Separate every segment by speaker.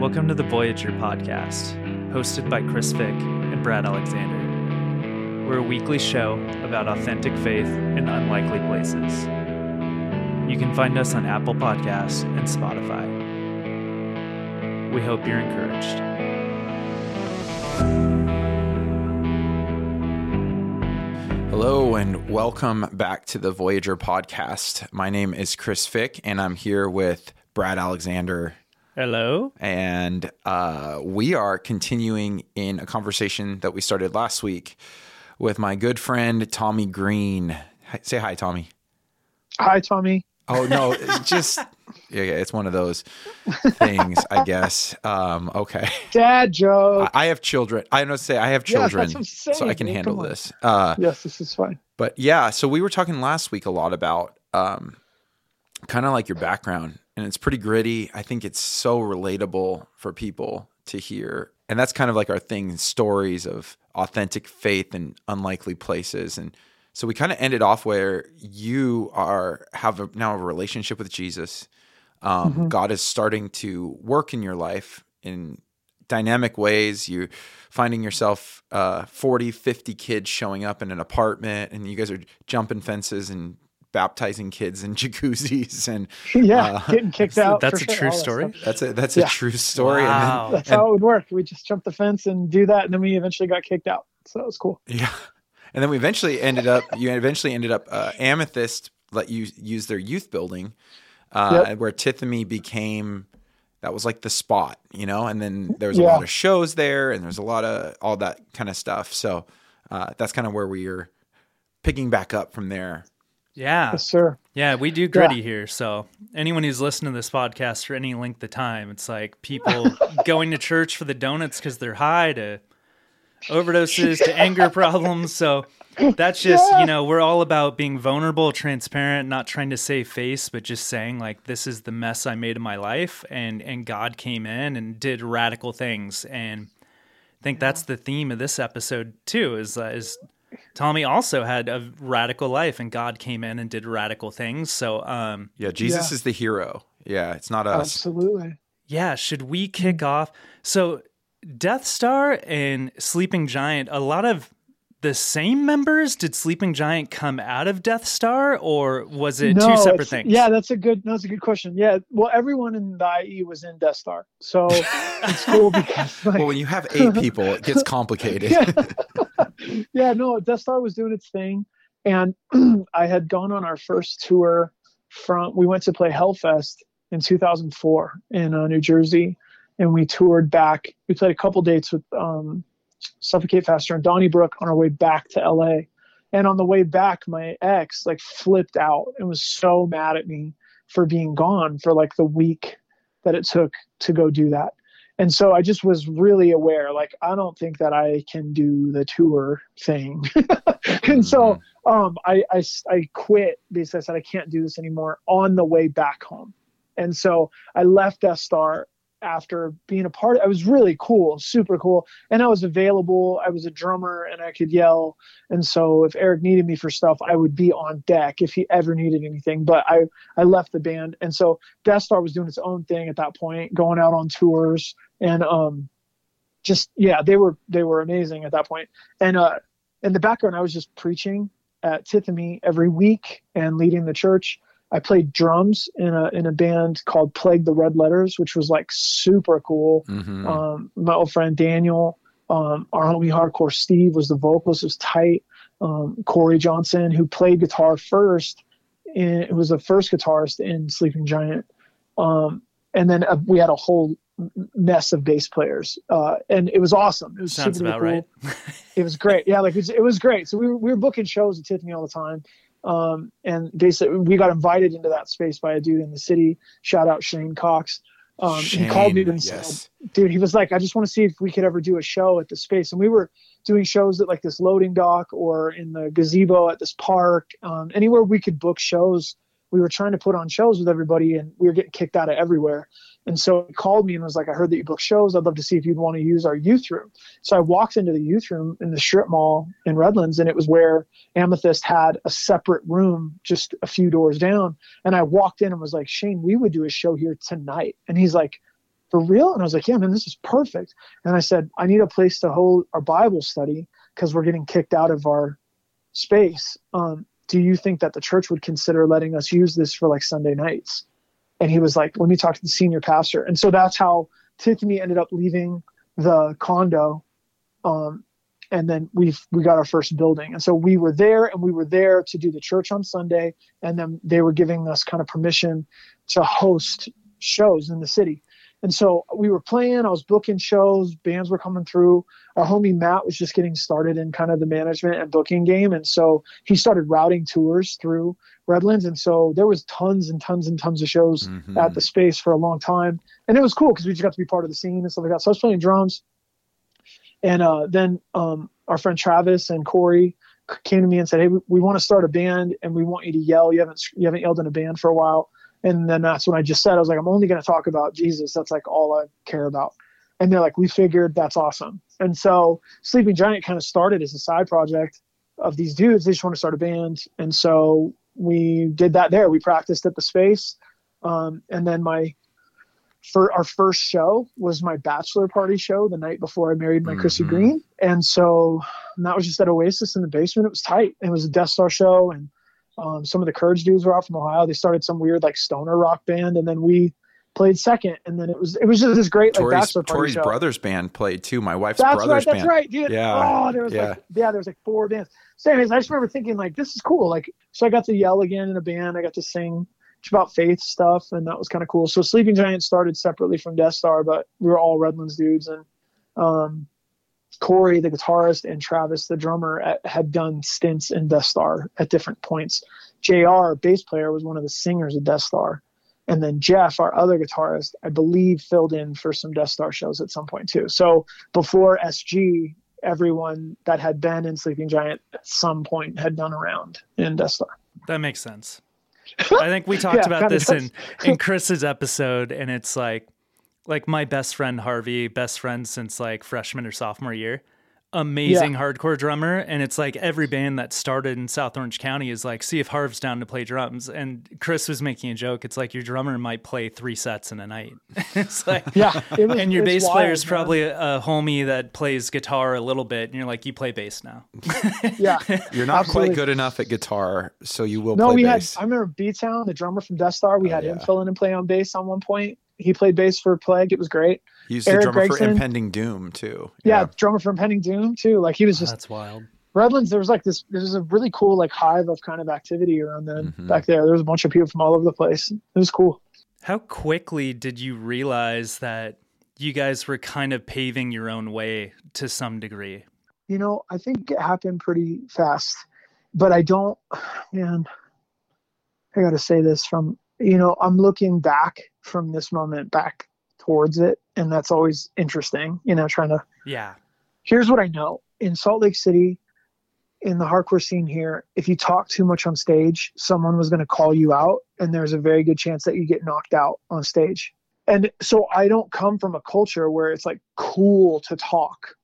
Speaker 1: Welcome to the Voyager podcast, hosted by Chris Fick and Brad Alexander. We're a weekly show about authentic faith in unlikely places. You can find us on Apple Podcasts and Spotify. We hope you're encouraged.
Speaker 2: Hello and welcome back to the Voyager podcast. My name is Chris Fick and I'm here with Brad Alexander.
Speaker 1: Hello.
Speaker 2: And uh, we are continuing in a conversation that we started last week with my good friend Tommy Green. Hi- Say hi, Tommy.
Speaker 3: Hi, Tommy.
Speaker 2: Oh no, it's just yeah, yeah, it's one of those things, I guess. Um, okay,
Speaker 3: Dad joke.
Speaker 2: I I have children. I know to say I have children,
Speaker 3: what
Speaker 2: so I can
Speaker 3: man.
Speaker 2: handle this. Uh,
Speaker 3: yes, this is fine.
Speaker 2: But yeah, so we were talking last week a lot about um, kind of like your background, and it's pretty gritty. I think it's so relatable for people to hear, and that's kind of like our thing: stories of authentic faith in unlikely places. And so we kind of ended off where you are have a, now a relationship with Jesus. Um, God is starting to work in your life in dynamic ways. You're finding yourself uh, 40, 50 kids showing up in an apartment, and you guys are jumping fences and baptizing kids in jacuzzis, and
Speaker 3: Yeah,
Speaker 2: Uh,
Speaker 3: getting kicked out.
Speaker 1: That's a
Speaker 3: sure,
Speaker 1: true
Speaker 3: all that
Speaker 1: story.
Speaker 2: that's a that's
Speaker 3: Yeah.
Speaker 2: a true story.
Speaker 1: Wow.
Speaker 3: That's
Speaker 2: And
Speaker 3: how it would work. We just jump the fence and do that, and then we eventually got kicked out. So that was cool.
Speaker 2: yeah, and then we eventually ended up. You eventually ended up uh, Amethyst let you use their youth building, uh,
Speaker 3: Yep.
Speaker 2: where Tithamy became. That was like the spot, you know, and then there was a
Speaker 3: Yeah.
Speaker 2: lot of shows there, and there's a lot of all that kind of stuff. So uh, that's kind of where we are picking back up from there.
Speaker 1: Yeah.
Speaker 3: Yes, sir.
Speaker 1: Yeah, we do gritty here. So anyone who's listening to this podcast for any length of time, it's like people going to church for the donuts because they're high to overdoses to anger problems. So that's just, you know, we're all about being vulnerable, transparent, not trying to save face, but just saying like this is the mess I made in my life and and God came in and did radical things. And I think that's the theme of this episode too is uh, is Tommy also had a radical life and God came in and did radical things. So um
Speaker 2: Yeah, Jesus
Speaker 3: Yeah.
Speaker 2: is the hero. Yeah, it's not us.
Speaker 3: Absolutely.
Speaker 1: Yeah, should we kick off? So, Death Star and Sleeping Giant, a lot of the same members. Did Sleeping Giant come out of Death Star, or was it two separate things?
Speaker 3: Yeah, that's a good. No, that's a good question. Yeah, well, everyone in the IE was in Death Star, so it's cool because like,
Speaker 2: Well, when you have eight people, it gets complicated.
Speaker 3: yeah. yeah, no, Death Star was doing its thing. And I had gone on our first tour from, we went to play Hellfest in 2004 in uh, New Jersey. And we toured back. We played a couple dates with um, Suffocate Faster and Donnybrook on our way back to LA. And on the way back, my ex like flipped out and was so mad at me for being gone for like the week that it took to go do that. And so i just was really aware like i don't think that i can do the tour thing. And so um I quit because i said i can't do this anymore on the way back home. And so i left death star after being a part Of, i was really cool super cool. And i was available i was a drummer and i could yell. And so if eric needed me for stuff i would be on deck if he ever needed anything. But i i left the band. And so death star was doing its own thing at that point going out on tours. And um just yeah they were they were amazing at that point. and uh in the background i was just preaching at Tithamy every week and leading the church i played drums in a in a band called plague the red letters which was like super cool
Speaker 2: Mhm.
Speaker 3: um, my old friend Daniel, um, our homie Hardcore Steve was the vocalist, was tight. Um, Corey Johnson, who played guitar first, who was the first guitarist in Sleeping Giant. Um, and then uh, we had a whole mess of bass players, uh, and it was awesome. It was
Speaker 1: Sounds
Speaker 3: super
Speaker 1: about
Speaker 3: cool.
Speaker 1: right.
Speaker 3: It was great. Yeah, like it was, it was great. So we were, we were booking shows at Tiffany all the time. Um, and basically we got invited into that space by a dude in the city. Shout out Shane Cox. Um, he called me
Speaker 2: Shane,
Speaker 3: and said,
Speaker 2: yes.
Speaker 3: dude, he was like, I just want to see if we could ever do a show at the space. And we were doing shows at like this loading dock or in the gazebo at this park, um, anywhere we could book shows. We were trying to put on shows with everybody and we were getting kicked out of everywhere. And so he called me and was like, I heard that you book shows. I'd love to see if you'd want to use our youth room. So I walked into the youth room in the strip mall in Redlands, and it was where Amethyst had a separate room just a few doors down. And I walked in and was like, Shane, we would do a show here tonight. And he's like, for real? And I was like, yeah, man, this is perfect. And I said, I need a place to hold our Bible study because we're getting kicked out of our space. Um, do you think that the church would consider letting us use this for like Sunday nights? And he was like, let me talk to the senior pastor. And so that's how Tiffany ended up leaving the condo. Um, and then we we got our first building. And so we were there and we were there to do the church on Sunday. And then they were giving us kind of permission to host shows in the city. And so we were playing, I was booking shows, bands were coming through. Our homie Matt was just getting started in kind of the management and booking game. And so he started routing tours through Redlands. And so there was tons and tons and tons of shows mm-hmm. at the space for a long time. And it was cool because we just got to be part of the scene and stuff like that. So I was playing drums. And uh, then um, our friend Travis and Corey came to me and said, Hey, we, we want to start a band and we want you to yell. You haven't, you haven't yelled in a band for a while. And then that's when I just said, I was like, I'm only going to talk about Jesus. That's like all I care about. And they're like, we figured that's awesome. And so Sleeping Giant kind of started as a side project of these dudes. They just want to start a band. And so we did that there. We practiced at the space. Um, and then my, for our first show was my bachelor party show the night before I married my mm-hmm. Chrissy Green. And so and that was just at Oasis in the basement. It was tight. It was a Death Star show and um, some of the Courage dudes were out from Ohio. They started some weird like stoner rock band, and then we played second. And then it was it was just this great like
Speaker 2: Tori's,
Speaker 3: bachelor party
Speaker 2: Tori's
Speaker 3: show.
Speaker 2: brothers band played too. My wife's
Speaker 3: that's
Speaker 2: brothers
Speaker 3: right,
Speaker 2: band.
Speaker 3: That's right, dude.
Speaker 2: Yeah.
Speaker 3: Oh, there was
Speaker 2: yeah.
Speaker 3: like yeah, there was like four bands. So anyways, I just remember thinking like this is cool. Like so, I got to yell again in a band. I got to sing about faith stuff, and that was kind of cool. So Sleeping Giant started separately from Death Star, but we were all Redlands dudes, and um, Corey, the guitarist, and Travis, the drummer, at, had done stints in Death Star at different points. JR, bass player, was one of the singers of Death Star. And then Jeff, our other guitarist, I believe filled in for some Death Star shows at some point too. So before SG, everyone that had been in Sleeping Giant at some point had done around in Death Star.
Speaker 1: That makes sense. I think we talked yeah, about this in, in Chris's episode, and it's like like my best friend Harvey, best friend since like freshman or sophomore year. Amazing yeah. hardcore drummer, and it's like every band that started in South Orange County is like, see if Harv's down to play drums. And Chris was making a joke. It's like your drummer might play three sets in a night. it's like,
Speaker 3: yeah,
Speaker 1: it was, and your bass player is probably a, a, homie that plays guitar a little bit, and you're like, you play bass now.
Speaker 3: yeah,
Speaker 2: you're not absolutely. quite good enough at guitar, so you will.
Speaker 3: No, we
Speaker 2: bass.
Speaker 3: had. I remember B Town, the drummer from Death Star. We oh, had yeah. him fill in and play on bass on one point he played bass for Plague. It was great.
Speaker 2: He's the drummer Gregson, for Impending Doom too.
Speaker 3: Yeah. yeah. drummer for Impending Doom too. Like he was just
Speaker 1: oh, that's wild.
Speaker 3: Redlands, there was like this. There was a really cool like hive of kind of activity around then mm-hmm. back there. There was a bunch of people from all over the place. It was cool.
Speaker 1: How quickly did you realize that you guys were kind of paving your own way to some degree?
Speaker 3: You know, I think it happened pretty fast, but I don't. Man, I got to say this from you know, I'm looking back from this moment back towards it, and that's always interesting, you know, trying to.
Speaker 1: Yeah.
Speaker 3: Here's what I know in Salt Lake City, in the hardcore scene here, if you talk too much on stage, someone was going to call you out, and there's a very good chance that you get knocked out on stage. And so I don't come from a culture where it's like cool to talk.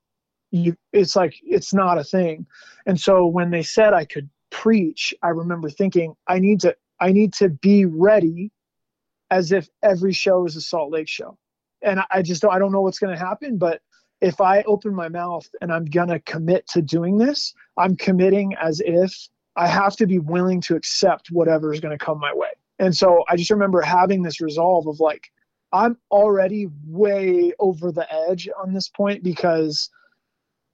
Speaker 3: You, it's like it's not a thing. And so when they said I could preach, I remember thinking I need to I need to be ready as if every show is a Salt Lake show. And I just don't, I don't know what's going to happen, but if I open my mouth and I'm going to commit to doing this, I'm committing as if I have to be willing to accept whatever is going to come my way. And so I just remember having this resolve of like, I'm already way over the edge on this point because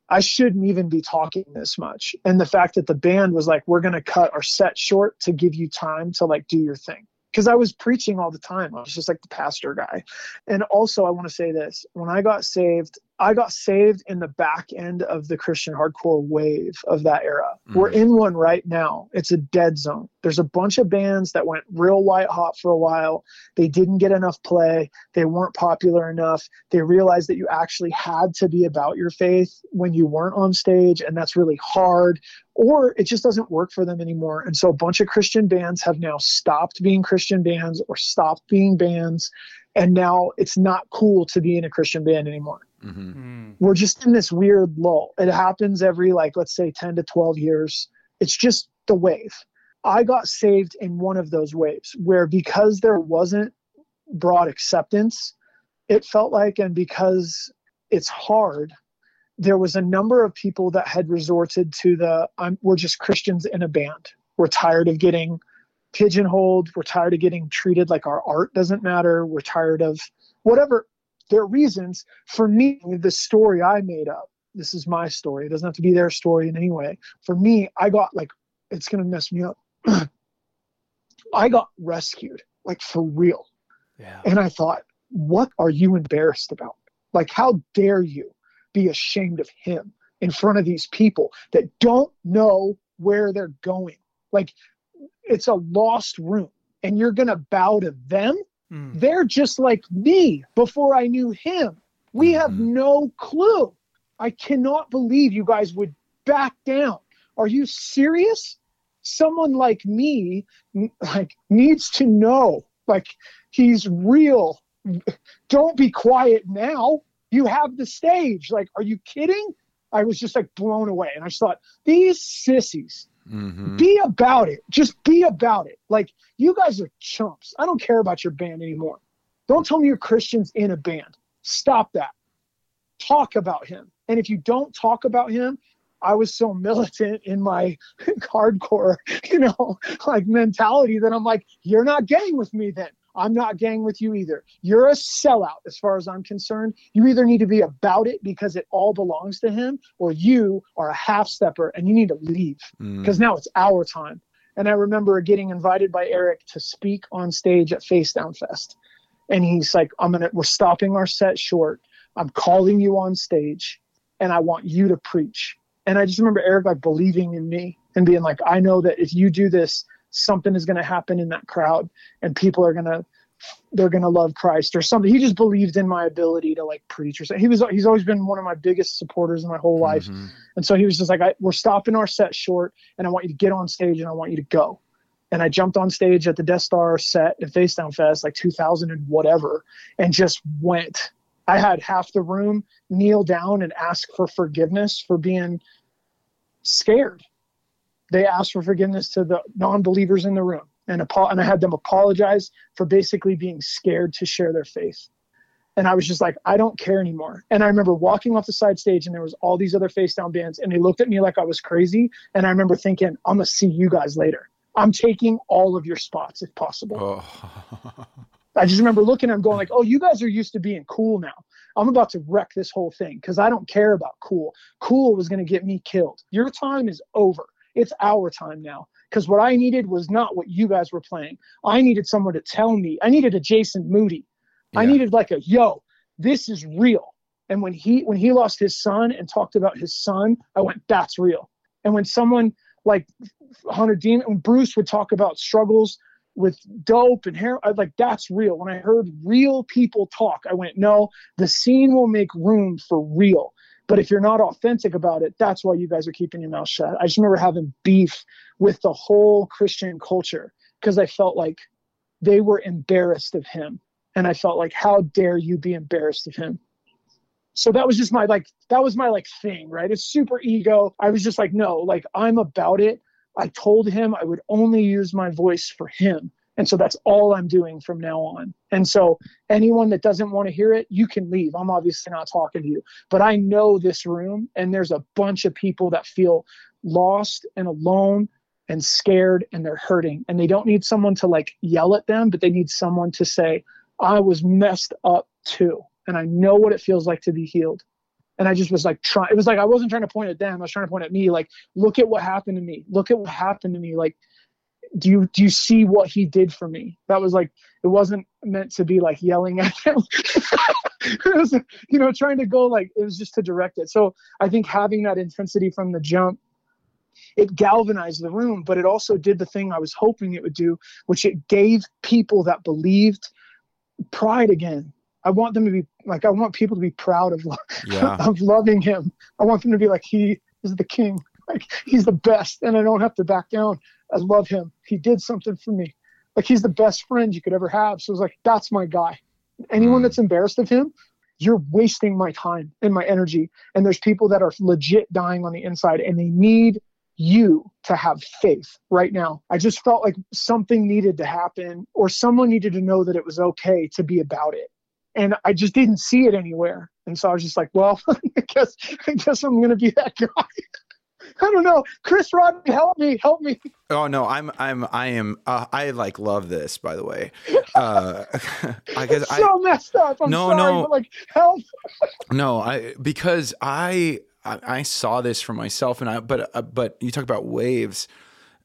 Speaker 3: I shouldn't even be talking this much. And the fact that the band was like, we're going to cut our set short to give you time to like do your thing. Because I was preaching all the time. I was just like the pastor guy. And also, I want to say this when I got saved, I got saved in the back end of the Christian hardcore wave of that era. Mm. We're in one right now. It's a dead zone. There's a bunch of bands that went real white hot for a while. They didn't get enough play. They weren't popular enough. They realized that you actually had to be about your faith when you weren't on stage, and that's really hard. Or it just doesn't work for them anymore. And so a bunch of Christian bands have now stopped being Christian bands or stopped being bands. And now it's not cool to be in a Christian band anymore. Mm-hmm. Mm. We're just in this weird lull. It happens every, like, let's say 10 to 12 years. It's just the wave. I got saved in one of those waves where because there wasn't broad acceptance, it felt like, and because it's hard, there was a number of people that had resorted to the I'm, we're just Christians in a band. We're tired of getting pigeonholed. We're tired of getting treated like our art doesn't matter. We're tired of whatever their reasons. For me, the story I made up, this is my story. It doesn't have to be their story in any way. For me, I got like, it's going to mess me up. I got rescued, like for real.
Speaker 1: Yeah.
Speaker 3: And I thought, what are you embarrassed about? Like, how dare you be ashamed of him in front of these people that don't know where they're going? Like, it's a lost room, and you're going to bow to them?
Speaker 1: Mm.
Speaker 3: They're just like me before I knew him. We have
Speaker 2: Mhm.
Speaker 3: no clue. I cannot believe you guys would back down. Are you serious? Someone like me like needs to know like he's real. Don't be quiet now. You have the stage. Like are you kidding? I was just like blown away and I just thought these sissies
Speaker 2: hmm
Speaker 3: be about it. Just be about it. Like you guys are chumps. I don't care about your band anymore. Don't tell me you're Christians in a band. Stop that. Talk about him. And if you don't talk about him, I was so militant in my hardcore, you know, like mentality that I'm like, you're not getting with me then. I'm not gang with you either. You're a sellout as far as I'm concerned. You either need to be about it because it all belongs to him, or you are a half stepper and you need to leave
Speaker 2: Mm.
Speaker 3: because now it's our time. And I remember getting invited by Eric to speak on stage at Face Down Fest. And he's like, I'm gonna we're stopping our set short. I'm calling you on stage and I want you to preach. And I just remember Eric like believing in me and being like, I know that if you do this, something is gonna happen in that crowd and people are gonna they're gonna love Christ or something. He just believed in my ability to like preach or something. He was he's always been one of my biggest supporters in my whole life.
Speaker 2: Mhm.
Speaker 3: And so he was just like, I, we're stopping our set short and I want you to get on stage and I want you to go. And I jumped on stage at the Death Star set at Face Down Fest, like 2000 and whatever, and just went. I had half the room kneel down and ask for forgiveness for being scared. They asked for forgiveness to the non believers in the room. And, apo- and I had them apologize for basically being scared to share their faith and I was just like, I don't care anymore. And I remember walking off the side stage, and there was all these other face down bands, and they looked at me like I was crazy. And I remember thinking, I'm gonna see you guys later. I'm taking all of your spots if possible.
Speaker 2: Oh.
Speaker 3: I just remember looking at them going like, oh, you guys are used to being cool now. I'm about to wreck this whole thing because I don't care about cool. Cool was gonna get me killed. Your time is over. It's our time now. Because what I needed was not what you guys were playing. I needed someone to tell me. I needed a Jason Moody. I needed like a yo, this is real. And when he when he lost his son and talked about his son, I went, that's real. And when someone like Hunter Demon, and Bruce would talk about struggles with dope and hair, I like that's real. When I heard real people talk, I went, no, the scene will make room for real. But if you're not authentic about it, that's why you guys are keeping your mouth shut. I just remember having beef with the whole Christian culture because I felt like they were embarrassed of him and I felt like, how dare you be embarrassed of him? So that was just my like, that was my like thing, right? It's super ego. I was just like, no, like I'm about it. I told him I would only use my voice for him. And so that's all I'm doing from now on. And so anyone that doesn't want to hear it, you can leave. I'm obviously not talking to you, but I know this room and there's a bunch of people that feel lost and alone and scared and they're hurting and they don't need someone to like yell at them, but they need someone to say, I was messed up too. And I know what it feels like to be healed. And I just was like trying, it was like I wasn't trying to point at them. I was trying to point at me, like, look at what happened to me. Look at what happened to me. Like, do you do you see what he did for me? That was like it wasn't meant to be like yelling at him. it was, you know, trying to go like it was just to direct it. So I think having that intensity from the jump it galvanized the room, but it also did the thing I was hoping it would do, which it gave people that believed pride again. I want them to be like I want people to be proud of
Speaker 2: Yeah.
Speaker 3: of loving him. I want them to be like he is the king. Like he's the best and I don't have to back down. I love him. He did something for me. Like he's the best friend you could ever have. So it's like that's my guy. Anyone
Speaker 2: Mm.
Speaker 3: that's embarrassed of him, you're wasting my time and my energy. And there's people that are legit dying on the inside and they need you to have faith right now. I just felt like something needed to happen or someone needed to know that it was okay to be about it. and I just didn't see it anywhere. And so I was just like, well, I guess I guess I'm gonna be that guy. I don't know. Chris Rodney, help me, help me.
Speaker 2: Oh no, I'm I'm I am uh, I like love this by the way. Uh I guess
Speaker 3: it's so
Speaker 2: I
Speaker 3: messed up. I'm
Speaker 2: No,
Speaker 3: sorry,
Speaker 2: no.
Speaker 3: but like help.
Speaker 2: no, I because I I, I saw this for myself and I but uh, but you talk about waves.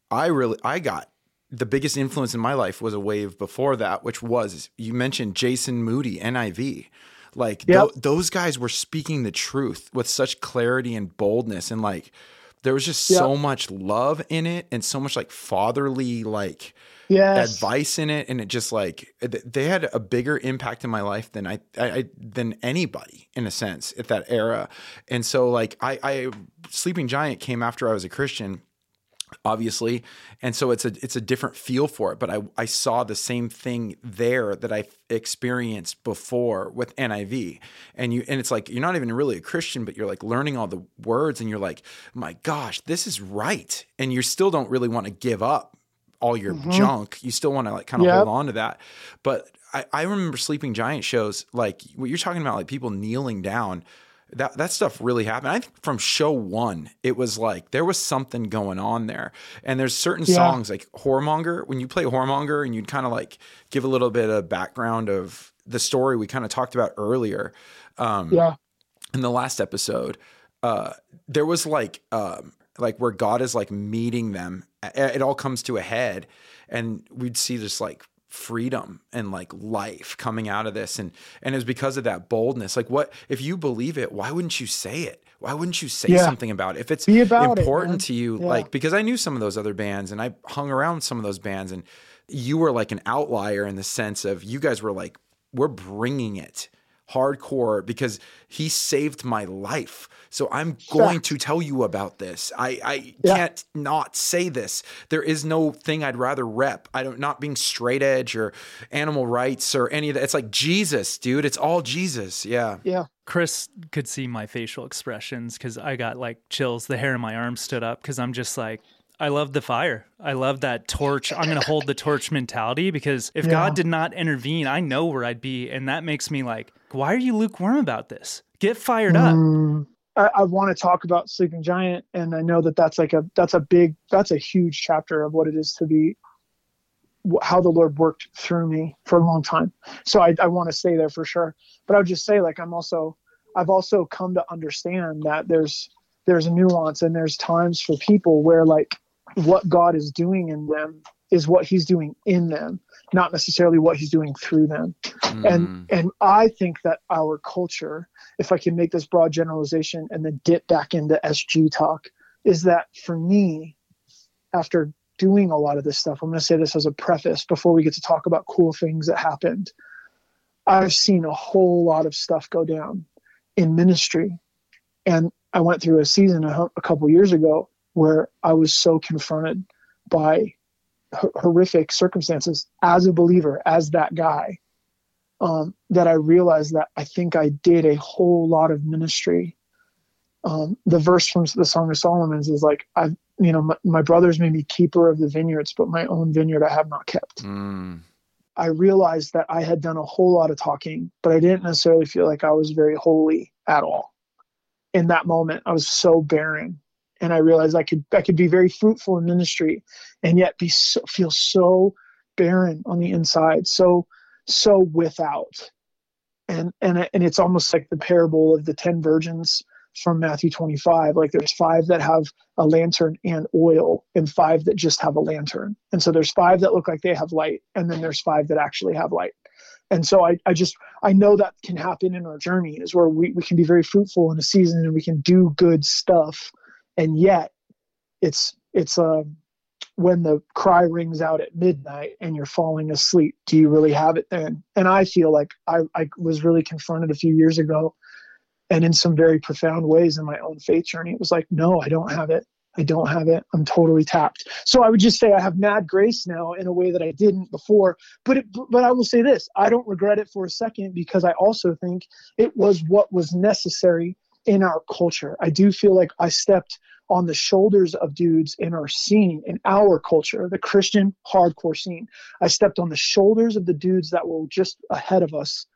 Speaker 2: I really I got the biggest influence in my life was a wave before that, which was you mentioned Jason Moody, NIV. Like
Speaker 3: Yep.
Speaker 2: tho- those guys were speaking the truth with such clarity and boldness, and like there was just so much love in it, and so much like fatherly like
Speaker 3: Yes.
Speaker 2: advice in it, and it just like they had a bigger impact in my life than I, I, I than anybody in a sense at that era. And so like I, I Sleeping Giant came after I was a Christian obviously. And so it's a it's a different feel for it but i i saw the same thing there that i experienced before with niv and you and it's like you're not even really a christian but you're like learning all the words and you're like my gosh this is right. And you still don't really want to give up all your mm-hmm. junk. You still want to like kind of
Speaker 3: Yep.
Speaker 2: hold on to that. But I, I remember sleeping giant shows like what you're talking about like people kneeling down that that stuff really happened. I think from show one, it was like there was something going on there. And there's certain
Speaker 3: Yeah.
Speaker 2: songs like Whoremonger. When you play Whoremonger and you'd kind of like give a little bit of background of the story we kind of talked about earlier um,
Speaker 3: yeah.
Speaker 2: in the last episode, uh, there was like um, like where God is like meeting them. It it all comes to a head, and we'd see this like freedom and like life coming out of this and and it was because of that boldness like what if you believe it why wouldn't you say it why wouldn't you say
Speaker 3: Yeah.
Speaker 2: something about it if it's
Speaker 3: about
Speaker 2: important
Speaker 3: man.
Speaker 2: to you
Speaker 3: Yeah.
Speaker 2: like because i knew some of those other bands and i hung around some of those bands and you were like an outlier in the sense of you guys were like we're bringing it hardcore because he saved my life. So I'm going to tell you about this. I, I
Speaker 3: Yeah.
Speaker 2: can't not say this. There is no thing I'd rather rep. I don't not being straight edge or animal rights or any of that. It's like Jesus, dude. It's all Jesus. Yeah.
Speaker 3: Yeah.
Speaker 1: Chris could see my facial expressions because I got like chills. The hair in my arm stood up because I'm just like, I love the fire. I love that torch. I'm going to hold the torch mentality because if
Speaker 3: Yeah.
Speaker 1: God did not intervene, I know where I'd be. And that makes me like, why are you lukewarm about this? Get fired up.
Speaker 3: Mm, I, I want to talk about Sleeping Giant, and I know that that's like a that's a big that's a huge chapter of what it is to be how the Lord worked through me for a long time. So I, I want to stay there for sure. But I would just say like I'm also I've also come to understand that there's there's a nuance and there's times for people where like what God is doing in them is what He's doing in them, not necessarily what He's doing through them.
Speaker 2: Mm.
Speaker 3: and and i think that our culture if i can make this broad generalization and then dip back into sg talk is that for me after doing a lot of this stuff i'm going to say this as a preface before we get to talk about cool things that happened. I've seen a whole lot of stuff go down in ministry. And i went through a season a, a couple years ago where i was so confronted by h- horrific circumstances as a believer as that guy um, that I realized that I think I did a whole lot of ministry. Um, the verse from the Song of Solomon's is like, I've, you know, my, my brothers made me keeper of the vineyards, but my own vineyard I have not kept.
Speaker 2: Mm.
Speaker 3: I realized that I had done a whole lot of talking, but I didn't necessarily feel like I was very holy at all. In that moment, I was so barren, and I realized I could I could be very fruitful in ministry, and yet be so, feel so barren on the inside, so so without. And and and it's almost like the parable of the ten virgins from Matthew 25. Like there's five that have a lantern and oil, and five that just have a lantern. And so there's five that look like they have light, and then there's five that actually have light. And so I, I just I know that can happen in our journey is where we, we can be very fruitful in a season and we can do good stuff. And yet it's it's um when the cry rings out at midnight and you're falling asleep, do you really have it then? And I feel like I, I was really confronted a few years ago and in some very profound ways in my own faith journey. It was like, no, I don't have it. I don't have it. I'm totally tapped. So I would just say I have mad grace now in a way that I didn't before. But it, but I will say this: I don't regret it for a second because I also think it was what was necessary in our culture. I do feel like I stepped on the shoulders of dudes in our scene, in our culture, the Christian hardcore scene. I stepped on the shoulders of the dudes that were just ahead of us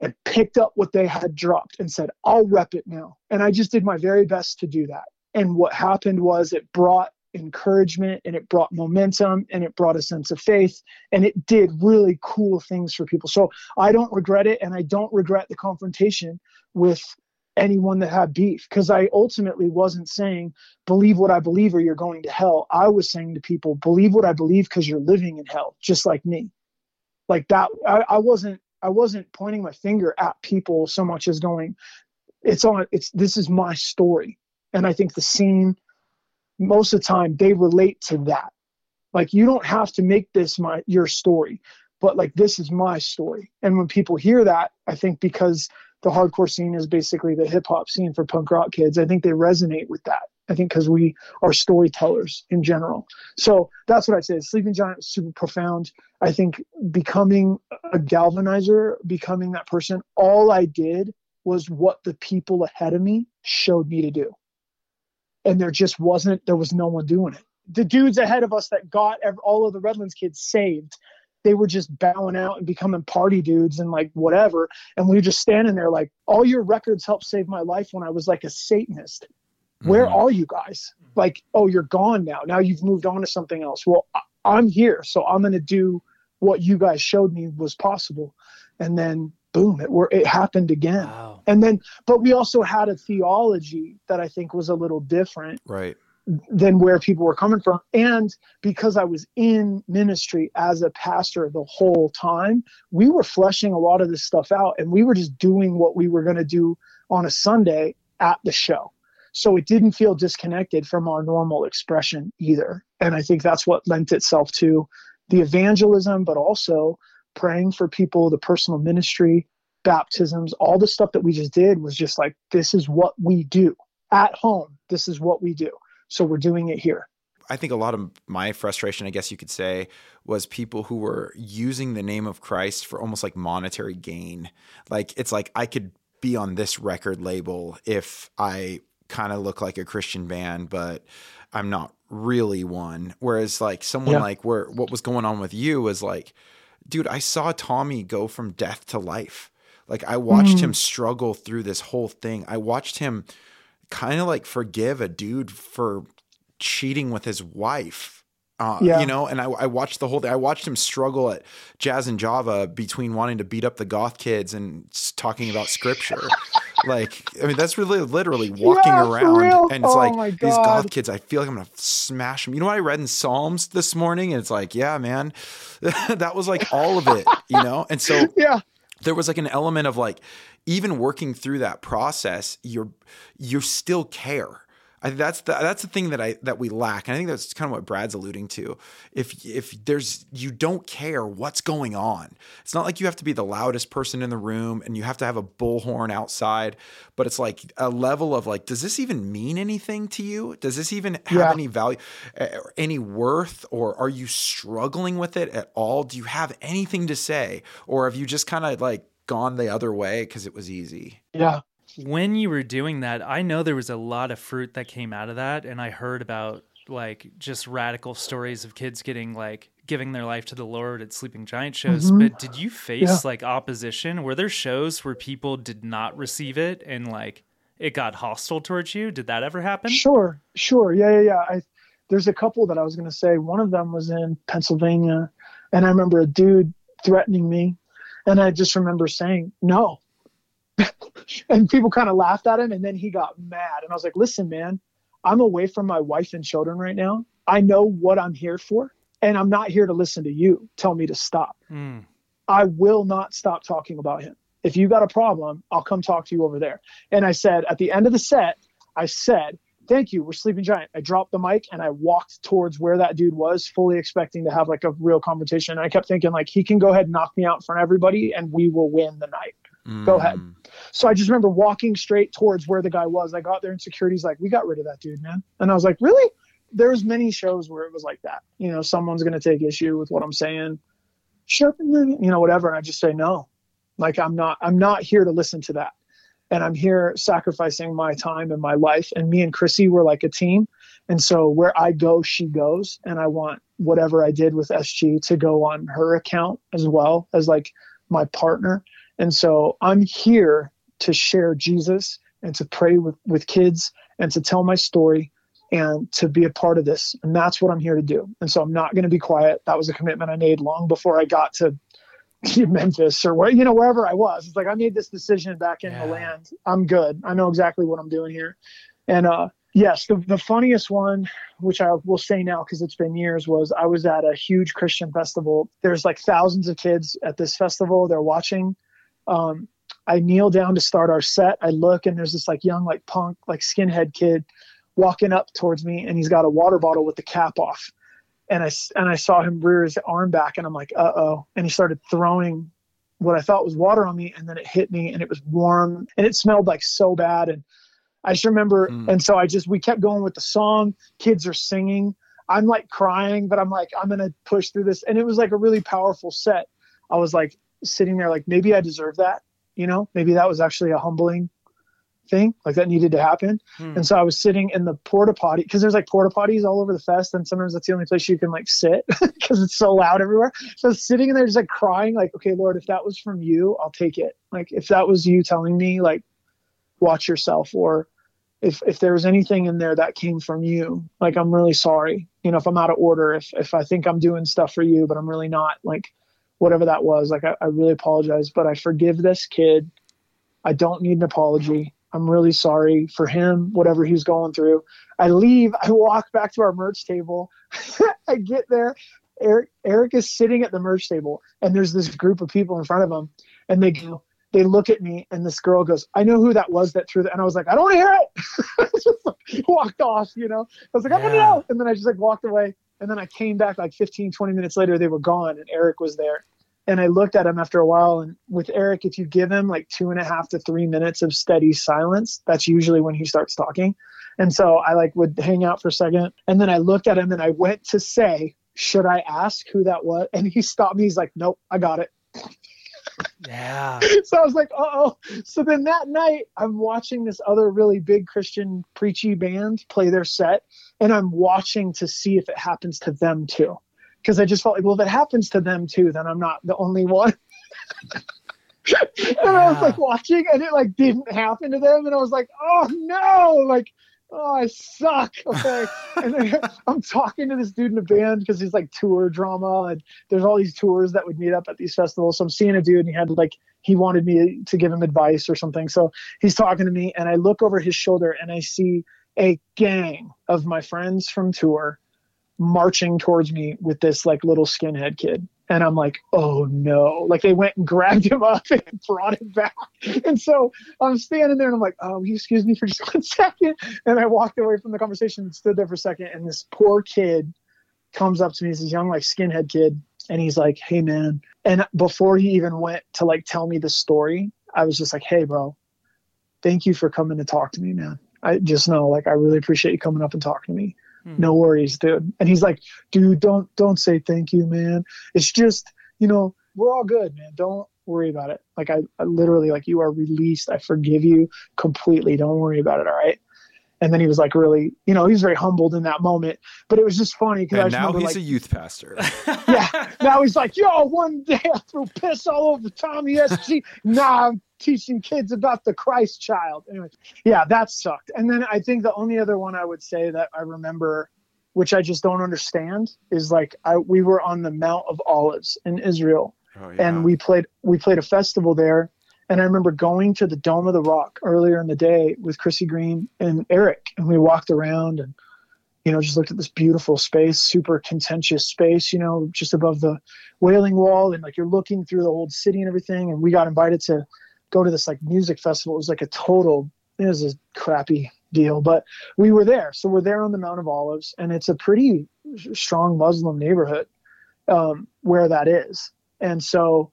Speaker 3: and picked up what they had dropped and said, I'll rep it now. And I just did my very best to do that. And what happened was it brought encouragement and it brought momentum and it brought a sense of faith and it did really cool things for people. So I don't regret it and I don't regret the confrontation with anyone that had beef because I ultimately wasn't saying believe what I believe or you're going to hell. I was saying to people believe what I believe because you're living in hell just like me. Like that I, I wasn't I wasn't pointing my finger at people so much as going it's on it's this is my story. And I think the scene most of the time they relate to that. Like you don't have to make this my your story, but like this is my story. And when people hear that, I think because the hardcore scene is basically the hip hop scene for punk rock kids. I think they resonate with that. I think because we are storytellers in general. So that's what I'd say. Sleeping Giant was super profound. I think becoming a galvanizer, becoming that person, all I did was what the people ahead of me showed me to do. And there just wasn't, there was no one doing it. The dudes ahead of us that got all of the Redlands kids saved they were just bowing out and becoming party dudes and like whatever. And we were just standing there like, all your records helped save my life when I was like a Satanist. Where mm-hmm. are you guys? Like, oh, you're gone now. Now you've moved on to something else. Well, I'm here, so I'm going to do what you guys showed me was possible. And then boom, it were it happened again. Wow. And then, but we also had a theology that I think was a little different.
Speaker 2: Right
Speaker 3: than where people were coming from. And because I was in ministry as a pastor the whole time, we were fleshing a lot of this stuff out and we were just doing what we were going to do on a Sunday at the show. So it didn't feel disconnected from our normal expression either. And I think that's what lent itself to the evangelism, but also praying for people, the personal ministry, baptisms, all the stuff that we just did was just like, this is what we do at home. This is what we do. So we're doing it here.
Speaker 2: I think a lot of my frustration, I guess you could say, was people who were using the name of Christ for almost like monetary gain. Like it's like I could be on this record label if I kind of look like a Christian band, but I'm not really one. Whereas like someone yeah. like where what was going on with you was like, dude, I saw Tommy go from death to life. Like I watched mm. him struggle through this whole thing. I watched him kind of like forgive a dude for cheating with his wife. Uh, yeah. You know, and I, I, watched the whole thing. I watched him struggle at Jazz and Java between wanting to beat up the goth kids and talking about scripture. like, I mean, that's really literally walking yeah, around, and it's oh like these goth kids. I feel like I'm gonna smash them. You know what I read in Psalms this morning, and it's like, yeah, man, that was like all of it. You know, and so
Speaker 3: yeah,
Speaker 2: there was like an element of like even working through that process, you're you still care. I think that's the that's the thing that I that we lack. And I think that's kind of what Brad's alluding to. If if there's you don't care what's going on. It's not like you have to be the loudest person in the room and you have to have a bullhorn outside, but it's like a level of like, does this even mean anything to you? Does this even have yeah. any value or any worth? Or are you struggling with it at all? Do you have anything to say? Or have you just kind of like gone the other way because it was easy.
Speaker 3: Yeah.
Speaker 1: When you were doing that, I know there was a lot of fruit that came out of that. And I heard about like just radical stories of kids getting like giving their life to the Lord at Sleeping Giant shows. Mm-hmm. But did you face yeah. like opposition? Were there shows where people did not receive it and like it got hostile towards you? Did that ever happen?
Speaker 3: Sure, sure. Yeah, yeah, yeah. I, there's a couple that I was going to say. One of them was in Pennsylvania, and I remember a dude threatening me and I just remember saying, no. and people kind of laughed at him. And then he got mad. And I was like, listen, man, I'm away from my wife and children right now. I know what I'm here for. And I'm not here to listen to you tell me to stop. Mm. I will not stop talking about him. If you got a problem, I'll come talk to you over there. And I said, at the end of the set, I said, thank you. We're Sleeping Giant. I dropped the mic and I walked towards where that dude was, fully expecting to have like a real confrontation. And I kept thinking like he can go ahead and knock me out in front of everybody and we will win the night. Mm. Go ahead. Mm. So I just remember walking straight towards where the guy was. I got there and security's like, we got rid of that dude, man. And I was like, really? There's many shows where it was like that. You know, someone's gonna take issue with what I'm saying. Sure, you know, whatever. And I just say no. Like I'm not I'm not here to listen to that and I'm here sacrificing my time and my life. And me and Chrissy were like a team. And so where I go, she goes. And I want whatever I did with SG to go on her account as well as like my partner. And so I'm here to share Jesus and to pray with, with kids and to tell my story and to be a part of this. And that's what I'm here to do. And so I'm not going to be quiet. That was a commitment I made long before I got to Memphis or where, you know, wherever I was. It's like I made this decision back in yeah. the land. I'm good. I know exactly what I'm doing here. And uh, yes, the, the funniest one, which I will say now because it's been years, was I was at a huge Christian festival. There's like thousands of kids at this festival. They're watching. Um, I kneel down to start our set. I look and there's this like young, like punk, like skinhead kid walking up towards me and he's got a water bottle with the cap off. And I, and I saw him rear his arm back and I'm like, uh oh. And he started throwing what I thought was water on me and then it hit me and it was warm and it smelled like so bad. And I just remember, mm. and so I just, we kept going with the song. Kids are singing. I'm like crying, but I'm like, I'm to push through this. And it was like a really powerful set. I was like sitting there, like, maybe I deserve that. You know, maybe that was actually a humbling thing like that needed to happen. Hmm. And so I was sitting in the porta potty because there's like porta potties all over the fest, and sometimes that's the only place you can like sit because it's so loud everywhere. So sitting in there just like crying, like, okay, Lord, if that was from you, I'll take it. Like if that was you telling me, like, watch yourself, or if if there was anything in there that came from you, like I'm really sorry. You know, if I'm out of order, if if I think I'm doing stuff for you, but I'm really not, like whatever that was, like I, I really apologize, but I forgive this kid. I don't need an apology. I'm really sorry for him, whatever he's going through. I leave, I walk back to our merch table. I get there. Eric, Eric is sitting at the merch table, and there's this group of people in front of him, and they go, they look at me, and this girl goes, "I know who that was that threw that," and I was like, "I don't want to hear it." just like, walked off, you know. I was like, "I don't know," and then I just like walked away, and then I came back like 15, 20 minutes later. They were gone, and Eric was there, and I looked at him after a while. And with Eric, if you give him like two and a half to three minutes of steady silence, that's usually when he starts talking. And so I like would hang out for a second. And then I looked at him and I went to say, Should I ask who that was? And he stopped me. He's like, Nope, I got it.
Speaker 1: Yeah.
Speaker 3: so I was like, uh oh. So then that night, I'm watching this other really big Christian preachy band play their set, and I'm watching to see if it happens to them too because I just felt like, well, if it happens to them too, then I'm not the only one. and yeah. I was like watching, and it like didn't happen to them, and I was like, oh no, like, oh, I suck. Okay, and then I'm talking to this dude in a band because he's like tour drama, and there's all these tours that would meet up at these festivals. So I'm seeing a dude, and he had like he wanted me to give him advice or something. So he's talking to me, and I look over his shoulder, and I see a gang of my friends from tour marching towards me with this like little skinhead kid. And i'm like oh no. Like they went and grabbed him up and brought him back. And so i'm standing there and i'm like oh excuse me for just one second? And i walked away from the conversation and stood there for a second. And this poor kid comes up to me. He's this young like skinhead kid. And he's like hey man. And before he even went to like tell me the story i was just like hey bro thank you for coming to talk to me man. I just know like i really appreciate you coming up and talking to me. No hmm. worries, dude. And he's like, dude, don't don't say thank you, man. It's just, you know, we're all good, man. Don't worry about it. Like I, I literally like you are released. I forgive you completely. Don't worry about it. All right. And then he was like really, you know, he was very humbled in that moment. But it was just funny because I
Speaker 2: now
Speaker 3: remember,
Speaker 2: he's
Speaker 3: like,
Speaker 2: a youth pastor.
Speaker 3: yeah. Now he's like, yo, one day I threw piss all over Tommy SG. nah, I'm teaching kids about the Christ child. Anyway, yeah, that sucked. And then I think the only other one I would say that I remember, which I just don't understand, is like I we were on the Mount of Olives in Israel, oh, yeah. and we played we played a festival there. And I remember going to the Dome of the Rock earlier in the day with Chrissy Green and Eric, and we walked around and you know, just looked at this beautiful space, super contentious space, you know, just above the Wailing Wall, and like you're looking through the old city and everything. And we got invited to go to this like music festival. It was like a total, it was a crappy deal, but we were there. So we're there on the Mount of Olives, and it's a pretty strong Muslim neighborhood um, where that is. And so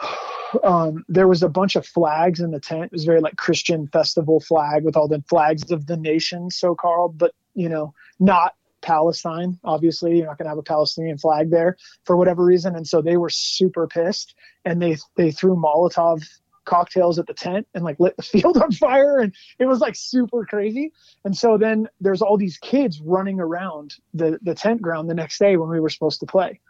Speaker 3: um, there was a bunch of flags in the tent. It was very like Christian festival flag with all the flags of the nation, so called, but you know, not Palestine. Obviously, you're not going to have a Palestinian flag there for whatever reason, and so they were super pissed, and they they threw Molotov cocktails at the tent and like lit the field on fire and it was like super crazy and so then there's all these kids running around the the tent ground the next day when we were supposed to play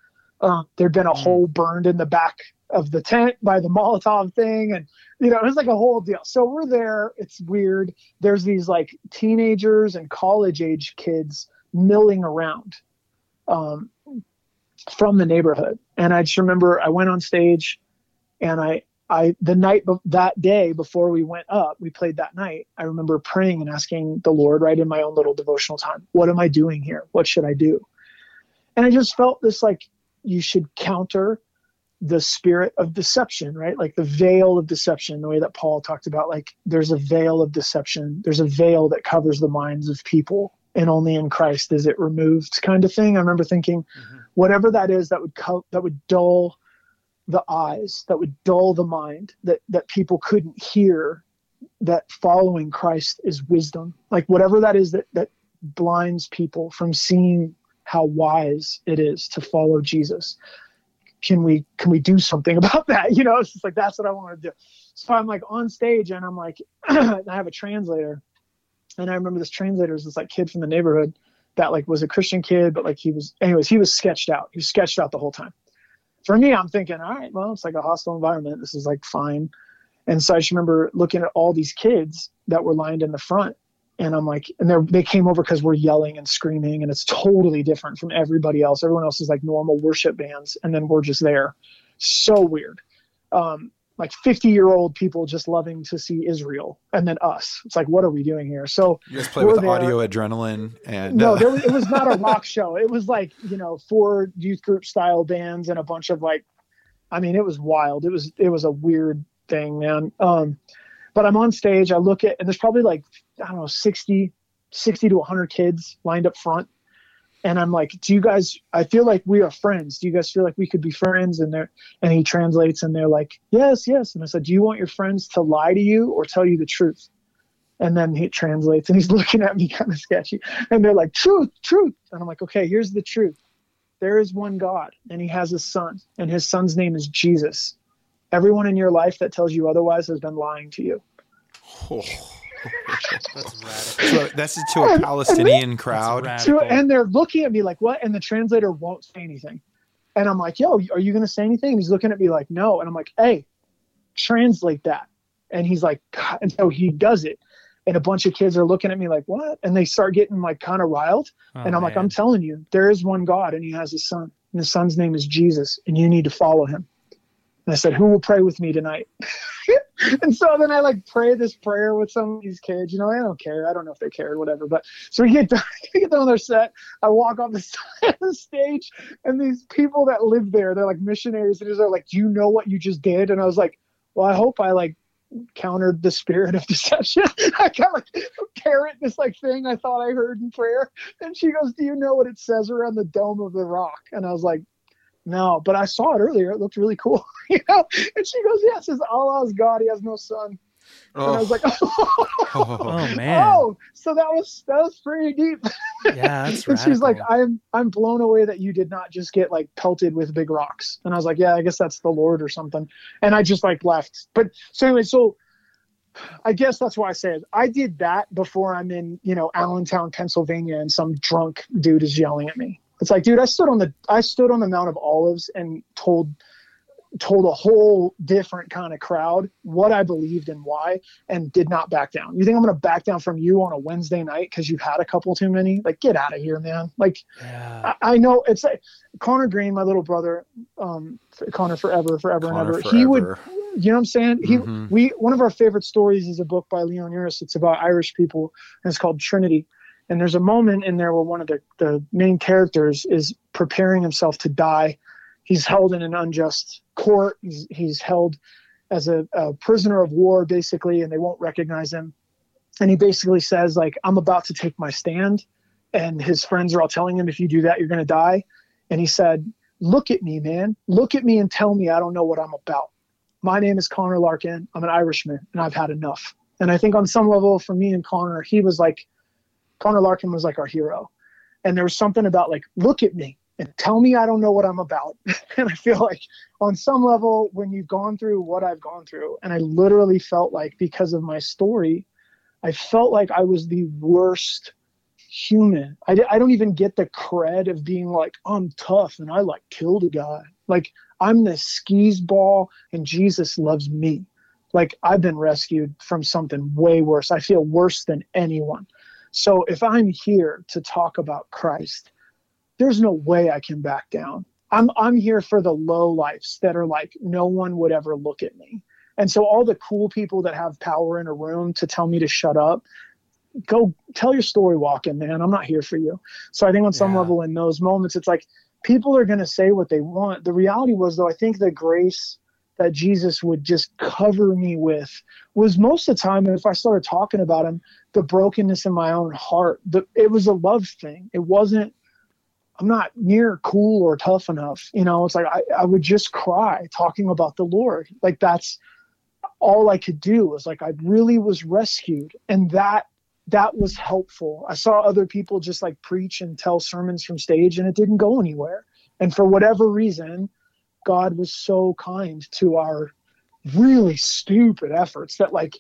Speaker 3: uh, there'd been a mm. hole burned in the back of the tent by the Molotov thing, and you know it was like a whole deal. So we're there. It's weird. There's these like teenagers and college age kids milling around um, from the neighborhood, and I just remember I went on stage, and I I the night be- that day before we went up, we played that night. I remember praying and asking the Lord right in my own little devotional time, "What am I doing here? What should I do?" And I just felt this like you should counter the spirit of deception, right? Like the veil of deception, the way that Paul talked about, like there's a veil of deception. There's a veil that covers the minds of people, and only in Christ is it removed, kind of thing. I remember thinking, mm-hmm. whatever that is, that would co- that would dull the eyes, that would dull the mind, that that people couldn't hear that following Christ is wisdom. Like whatever that is that that blinds people from seeing how wise it is to follow Jesus. Can we can we do something about that? You know, it's just like that's what I want to do. So I'm like on stage and I'm like I have a translator. And I remember this translator was this like kid from the neighborhood that like was a Christian kid, but like he was anyways, he was sketched out. He was sketched out the whole time. For me, I'm thinking, all right, well, it's like a hostile environment. This is like fine. And so I just remember looking at all these kids that were lined in the front and I'm like, and they they came over because we're yelling and screaming, and it's totally different from everybody else. Everyone else is like normal worship bands, and then we're just there. So weird. Um, like 50 year old people just loving to see Israel, and then us. It's like, what are we doing here? So
Speaker 2: you just play with there. audio adrenaline, and
Speaker 3: no, uh... was, it was not a rock show. It was like you know four youth group style bands and a bunch of like, I mean, it was wild. It was it was a weird thing, man. Um, but I'm on stage. I look at, and there's probably like, I don't know, 60, 60 to 100 kids lined up front. And I'm like, do you guys, I feel like we are friends. Do you guys feel like we could be friends? And they're, and he translates and they're like, yes, yes. And I said, do you want your friends to lie to you or tell you the truth? And then he translates and he's looking at me kind of sketchy. And they're like, truth, truth. And I'm like, okay, here's the truth. There is one God and he has a son and his son's name is Jesus Everyone in your life that tells you otherwise has been lying to you.
Speaker 2: Oh. That's radical. So that's to a Palestinian and crowd.
Speaker 3: To, and they're looking at me like, what? And the translator won't say anything. And I'm like, yo, are you going to say anything? And he's looking at me like, no. And I'm like, hey, translate that. And he's like, God. and so he does it. And a bunch of kids are looking at me like, what? And they start getting like kind of riled. Oh, and I'm man. like, I'm telling you, there is one God and he has a son. And his son's name is Jesus. And you need to follow him. And I said, Who will pray with me tonight? and so then I like pray this prayer with some of these kids. You know, I don't care. I don't know if they care or whatever. But so we get done, we get done on their set. I walk off the, side of the stage, and these people that live there, they're like missionaries. And they're like, Do you know what you just did? And I was like, Well, I hope I like countered the spirit of deception. I kind of like parrot this like thing I thought I heard in prayer. And she goes, Do you know what it says around the dome of the rock? And I was like, no, but I saw it earlier. It looked really cool. you know? And she goes, Yeah, it says Allah's God, he has no son. Oh. And I was like, oh.
Speaker 1: oh, man.
Speaker 3: Oh, so that was that was pretty deep.
Speaker 1: Yeah, that's
Speaker 3: And she's like, I'm I'm blown away that you did not just get like pelted with big rocks. And I was like, Yeah, I guess that's the Lord or something. And I just like left. But so anyway, so I guess that's why I said I did that before I'm in, you know, Allentown, Pennsylvania, and some drunk dude is yelling at me. It's like, dude, I stood on the I stood on the Mount of Olives and told told a whole different kind of crowd what I believed and why, and did not back down. You think I'm going to back down from you on a Wednesday night because you've had a couple too many? Like, get out of here, man. Like, yeah. I, I, know it's like Connor Green, my little brother, um, Connor forever, forever Connor and ever. Forever. He would, you know what I'm saying? He, mm-hmm. we, one of our favorite stories is a book by Leon Uris. It's about Irish people, and it's called Trinity. And there's a moment in there where one of the, the main characters is preparing himself to die. He's held in an unjust court. He's, he's held as a, a prisoner of war, basically, and they won't recognize him. And he basically says, like, I'm about to take my stand. And his friends are all telling him, if you do that, you're going to die. And he said, Look at me, man. Look at me and tell me I don't know what I'm about. My name is Conor Larkin. I'm an Irishman, and I've had enough. And I think on some level, for me and Connor, he was like, Conor Larkin was like our hero. And there was something about like, look at me and tell me I don't know what I'm about. and I feel like on some level, when you've gone through what I've gone through, and I literally felt like because of my story, I felt like I was the worst human. I, I don't even get the cred of being like, I'm tough and I like killed a guy. Like, I'm the skis ball and Jesus loves me. Like I've been rescued from something way worse. I feel worse than anyone. So if I'm here to talk about Christ, there's no way I can back down. I'm I'm here for the low lives that are like no one would ever look at me. And so all the cool people that have power in a room to tell me to shut up, go tell your story walking, man. I'm not here for you. So I think on some
Speaker 2: Yeah.
Speaker 3: level in those moments it's like people are going to say what they want. The reality was though I think the grace that Jesus would just cover me with was most of the time if I started talking about him the brokenness in my own heart. The, it was a love thing. It wasn't I'm not near cool or tough enough. You know, it's like I, I would just cry talking about the Lord. Like that's all I could do was like I really was rescued. And that that was helpful. I saw other people just like preach and tell sermons from stage and it didn't go anywhere. And for whatever reason, God was so kind to our really stupid efforts that like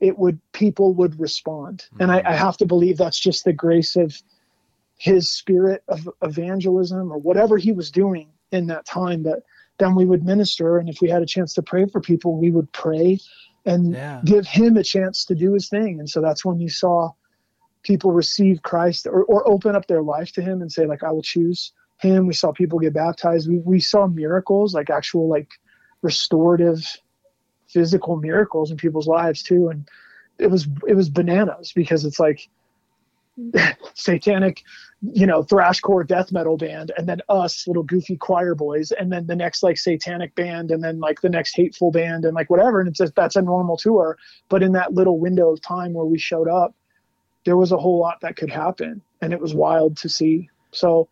Speaker 3: it would people would respond. And I, I mm-hmm. have to believe that's just the grace of his spirit of evangelism or whatever he was doing in that time that then we would minister and if we had a chance to pray for people we would pray and
Speaker 1: Yeah.
Speaker 3: give him a chance to do his thing and so that's when you saw people receive christ or, or open up their life to him and say like i will choose him. We saw people get baptized. We, we saw miracles like actual like restorative physical miracles in people's lives too. And it was it was bananas because it's like satanic you know thrashcore death metal band and then us little goofy choir boys and then the next like satanic band and then like the next hateful band and like whatever. And it's just that's a normal tour. But in that little window of time where we showed up there was a whole lot that could happen. And it was wild to see so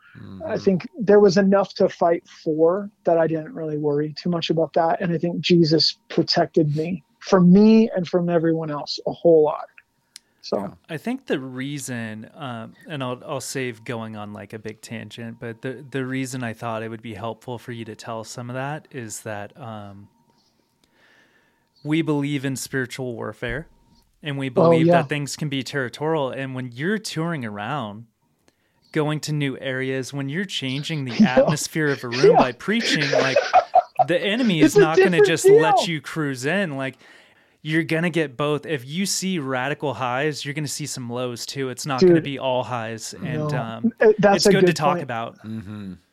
Speaker 3: i think there was enough to fight for that i didn't really worry too much about that and i think jesus protected me from me and from everyone else a whole lot so
Speaker 1: I think the reason, um, and I'll I'll save going on like a big tangent, but the the reason I thought it would be helpful for you to tell some of that is that um, we believe in spiritual warfare, and we believe
Speaker 3: yeah.
Speaker 1: that things can be territorial. And when you're touring around, going to new areas, when you're changing the atmosphere of a room by preaching, like the enemy is not going to
Speaker 3: different
Speaker 1: just let you cruise in, like you're gonna get both. If you see radical highs, you're gonna see some lows too. It's not gonna be all highs, and
Speaker 3: No.
Speaker 1: um,
Speaker 3: Uh, that's
Speaker 1: it's
Speaker 3: a
Speaker 1: good, to
Speaker 3: good
Speaker 1: talk
Speaker 3: point.
Speaker 1: about.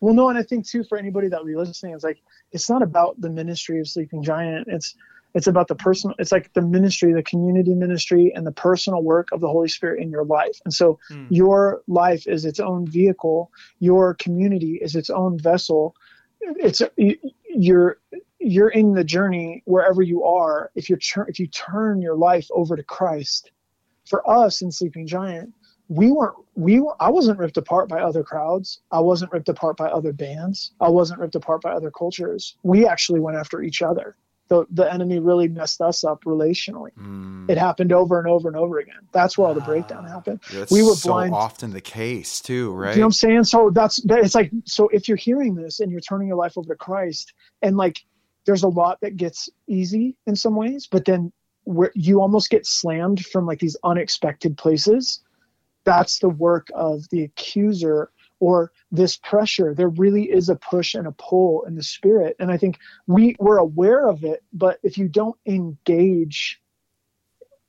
Speaker 3: Well, no, and I think too for anybody that will be listening, it's like it's not about the ministry of Sleeping Giant. It's it's about the personal. It's like the ministry, the community ministry, and the personal work of the Holy Spirit in your life. And so
Speaker 1: Hmm.
Speaker 3: your life is its own vehicle. Your community is its own vessel. It's you- you're you're in the journey wherever you are. If you're if you turn your life over to Christ, for us in Sleeping Giant, we weren't we were, I wasn't ripped apart by other crowds. I wasn't ripped apart by other bands. I wasn't ripped apart by other cultures. We actually went after each other. The the enemy really messed us up relationally.
Speaker 2: Mm.
Speaker 3: It happened over and over and over again. That's where all the breakdown happened.
Speaker 2: That's
Speaker 3: we were
Speaker 2: so
Speaker 3: blind.
Speaker 2: often the case too, right?
Speaker 3: You know what I'm saying? So that's it's like so if you're hearing this and you're turning your life over to Christ and like there's a lot that gets easy in some ways, but then where you almost get slammed from like these unexpected places. That's the work of the accuser or this pressure. There really is a push and a pull in the spirit. And I think we, we're aware of it, but if you don't engage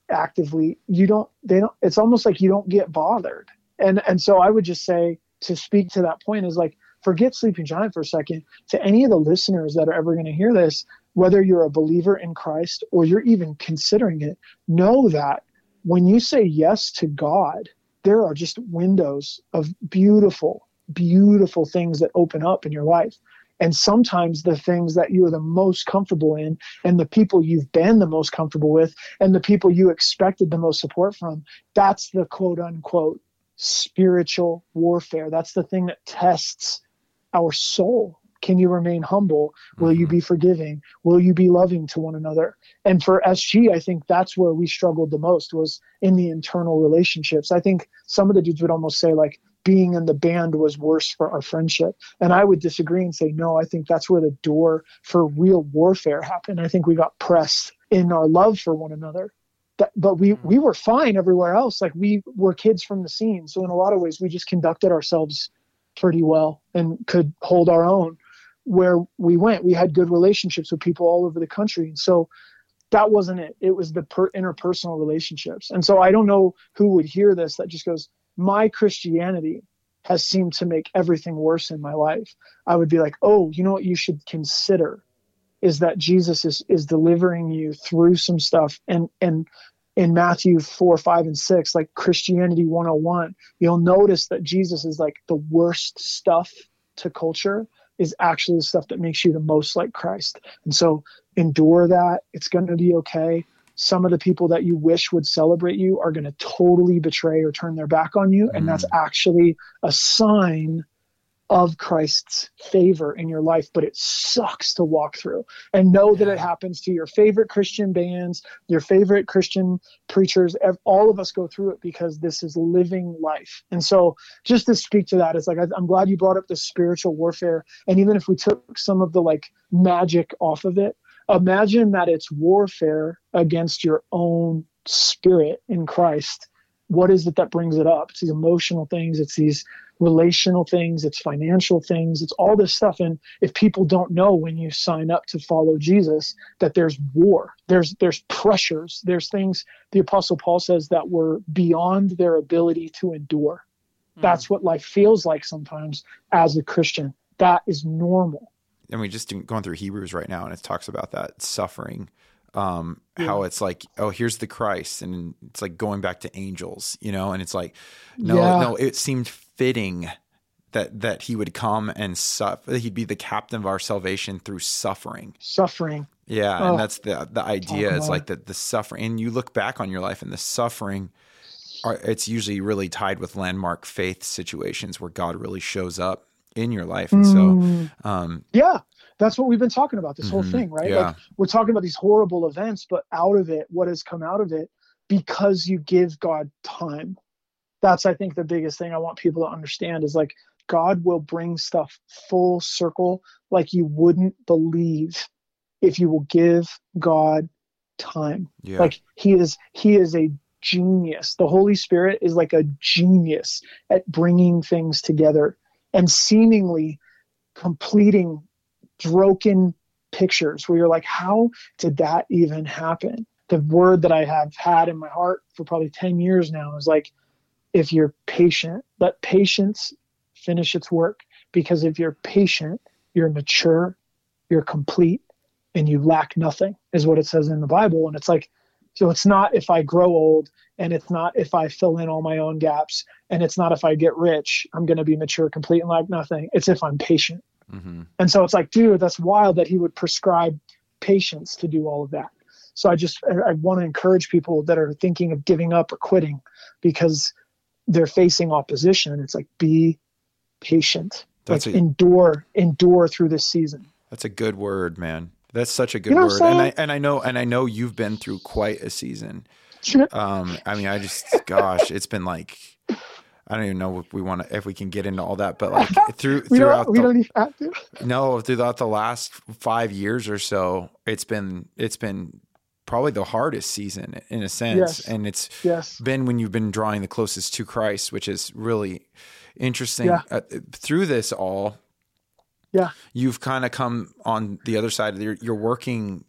Speaker 3: actively, you don't they don't it's almost like you don't get bothered and and so i would just say to speak to that point is like forget sleeping giant for a second to any of the listeners that are ever going to hear this whether you're a believer in christ or you're even considering it know that when you say yes to god there are just windows of beautiful beautiful things that open up in your life. And sometimes the things that you're the most comfortable in and the people you've been the most comfortable with and the people you expected the most support from that's the quote unquote spiritual warfare. That's the thing that tests our soul can you remain humble? Will you mm-hmm. be forgiving? Will you be loving to one another? And for sg i think that's where we struggled the most was in the internal relationships. I think some of the dudes would almost say like being in the band was worse for our friendship. And i would disagree and say no i think that's where the door for real warfare happened. I think we got pressed in our love for one another. That, but we mm-hmm. we were fine everywhere else. Like we were kids from the scene. So in a lot of ways we just conducted ourselves pretty well and could hold our own where we went. We had good relationships with people all over the country. And so that wasn't it. It was the per- interpersonal relationships. And so I don't know who would hear this that just goes, my Christianity has seemed to make everything worse in my life. I would be like, oh, you know what you should consider is that Jesus is is delivering you through some stuff and and in Matthew 4, 5, and 6, like Christianity 101, you'll notice that Jesus is like the worst stuff to culture is actually the stuff that makes you the most like Christ. And so endure that. It's going to be okay. Some of the people that you wish would celebrate you are going to totally betray or turn their back on you. And that's mm. actually a sign of Christ's favor in your life, but it sucks to walk through and know that it happens to your favorite Christian bands, your favorite Christian preachers. All of us go through it because this is living life. And so, just to speak to that, it's like I'm glad you brought up the spiritual warfare. And even if we took some of the like magic off of it, imagine that it's warfare against your own spirit in Christ. What is it that brings it up? It's these emotional things, it's these relational things, it's financial things, it's all this stuff. And if people don't know when you sign up to follow Jesus that there's war, there's there's pressures, there's things the apostle Paul says that were beyond their ability to endure. Mm. That's what life feels like sometimes as a Christian. That is normal.
Speaker 2: And we just going through Hebrews right now and it talks about that suffering um, yeah. how it's like, oh, here's the Christ, and it's like going back to angels, you know, and it's like, no, yeah. no, it seemed fitting that that he would come and suffer. He'd be the captain of our salvation through suffering.
Speaker 3: Suffering.
Speaker 2: Yeah, oh. and that's the the idea. is like that the suffering, and you look back on your life, and the suffering. Are, it's usually really tied with landmark faith situations where God really shows up in your life, and mm. so um,
Speaker 3: yeah, that's what we've been talking about this mm-hmm. whole thing, right? Yeah. Like we're talking about these horrible events, but out of it, what has come out of it because you give God time. That's I think the biggest thing I want people to understand is like God will bring stuff full circle like you wouldn't believe if you will give God time. Yeah. Like he is he is a genius. The Holy Spirit is like a genius at bringing things together and seemingly completing broken pictures where you're like, how did that even happen? The word that I have had in my heart for probably 10 years now is like, if you're patient, let patience finish its work. Because if you're patient, you're mature, you're complete, and you lack nothing, is what it says in the Bible. And it's like, so it's not if I grow old, and it's not if I fill in all my own gaps, and it's not if I get rich, I'm going to be mature, complete, and lack nothing. It's if I'm patient. Mm-hmm. And so it's like, dude, that's wild that he would prescribe patience to do all of that. So I just I, I want to encourage people that are thinking of giving up or quitting because they're facing opposition. It's like be patient. That's like a, endure endure through this season.
Speaker 2: That's a good word, man. That's such a good you know word. And I and I know and I know you've been through quite a season. um I mean I just gosh, it's been like I don't even know if we want to if we can get into all that, but like through we throughout don't, we the, don't even have to. No, throughout the last five years or so, it's been it's been probably the hardest season in a sense, yes. and it's
Speaker 3: yes.
Speaker 2: been when you've been drawing the closest to Christ, which is really interesting. Yeah. Uh, through this all,
Speaker 3: yeah,
Speaker 2: you've kind of come on the other side. You're, you're working,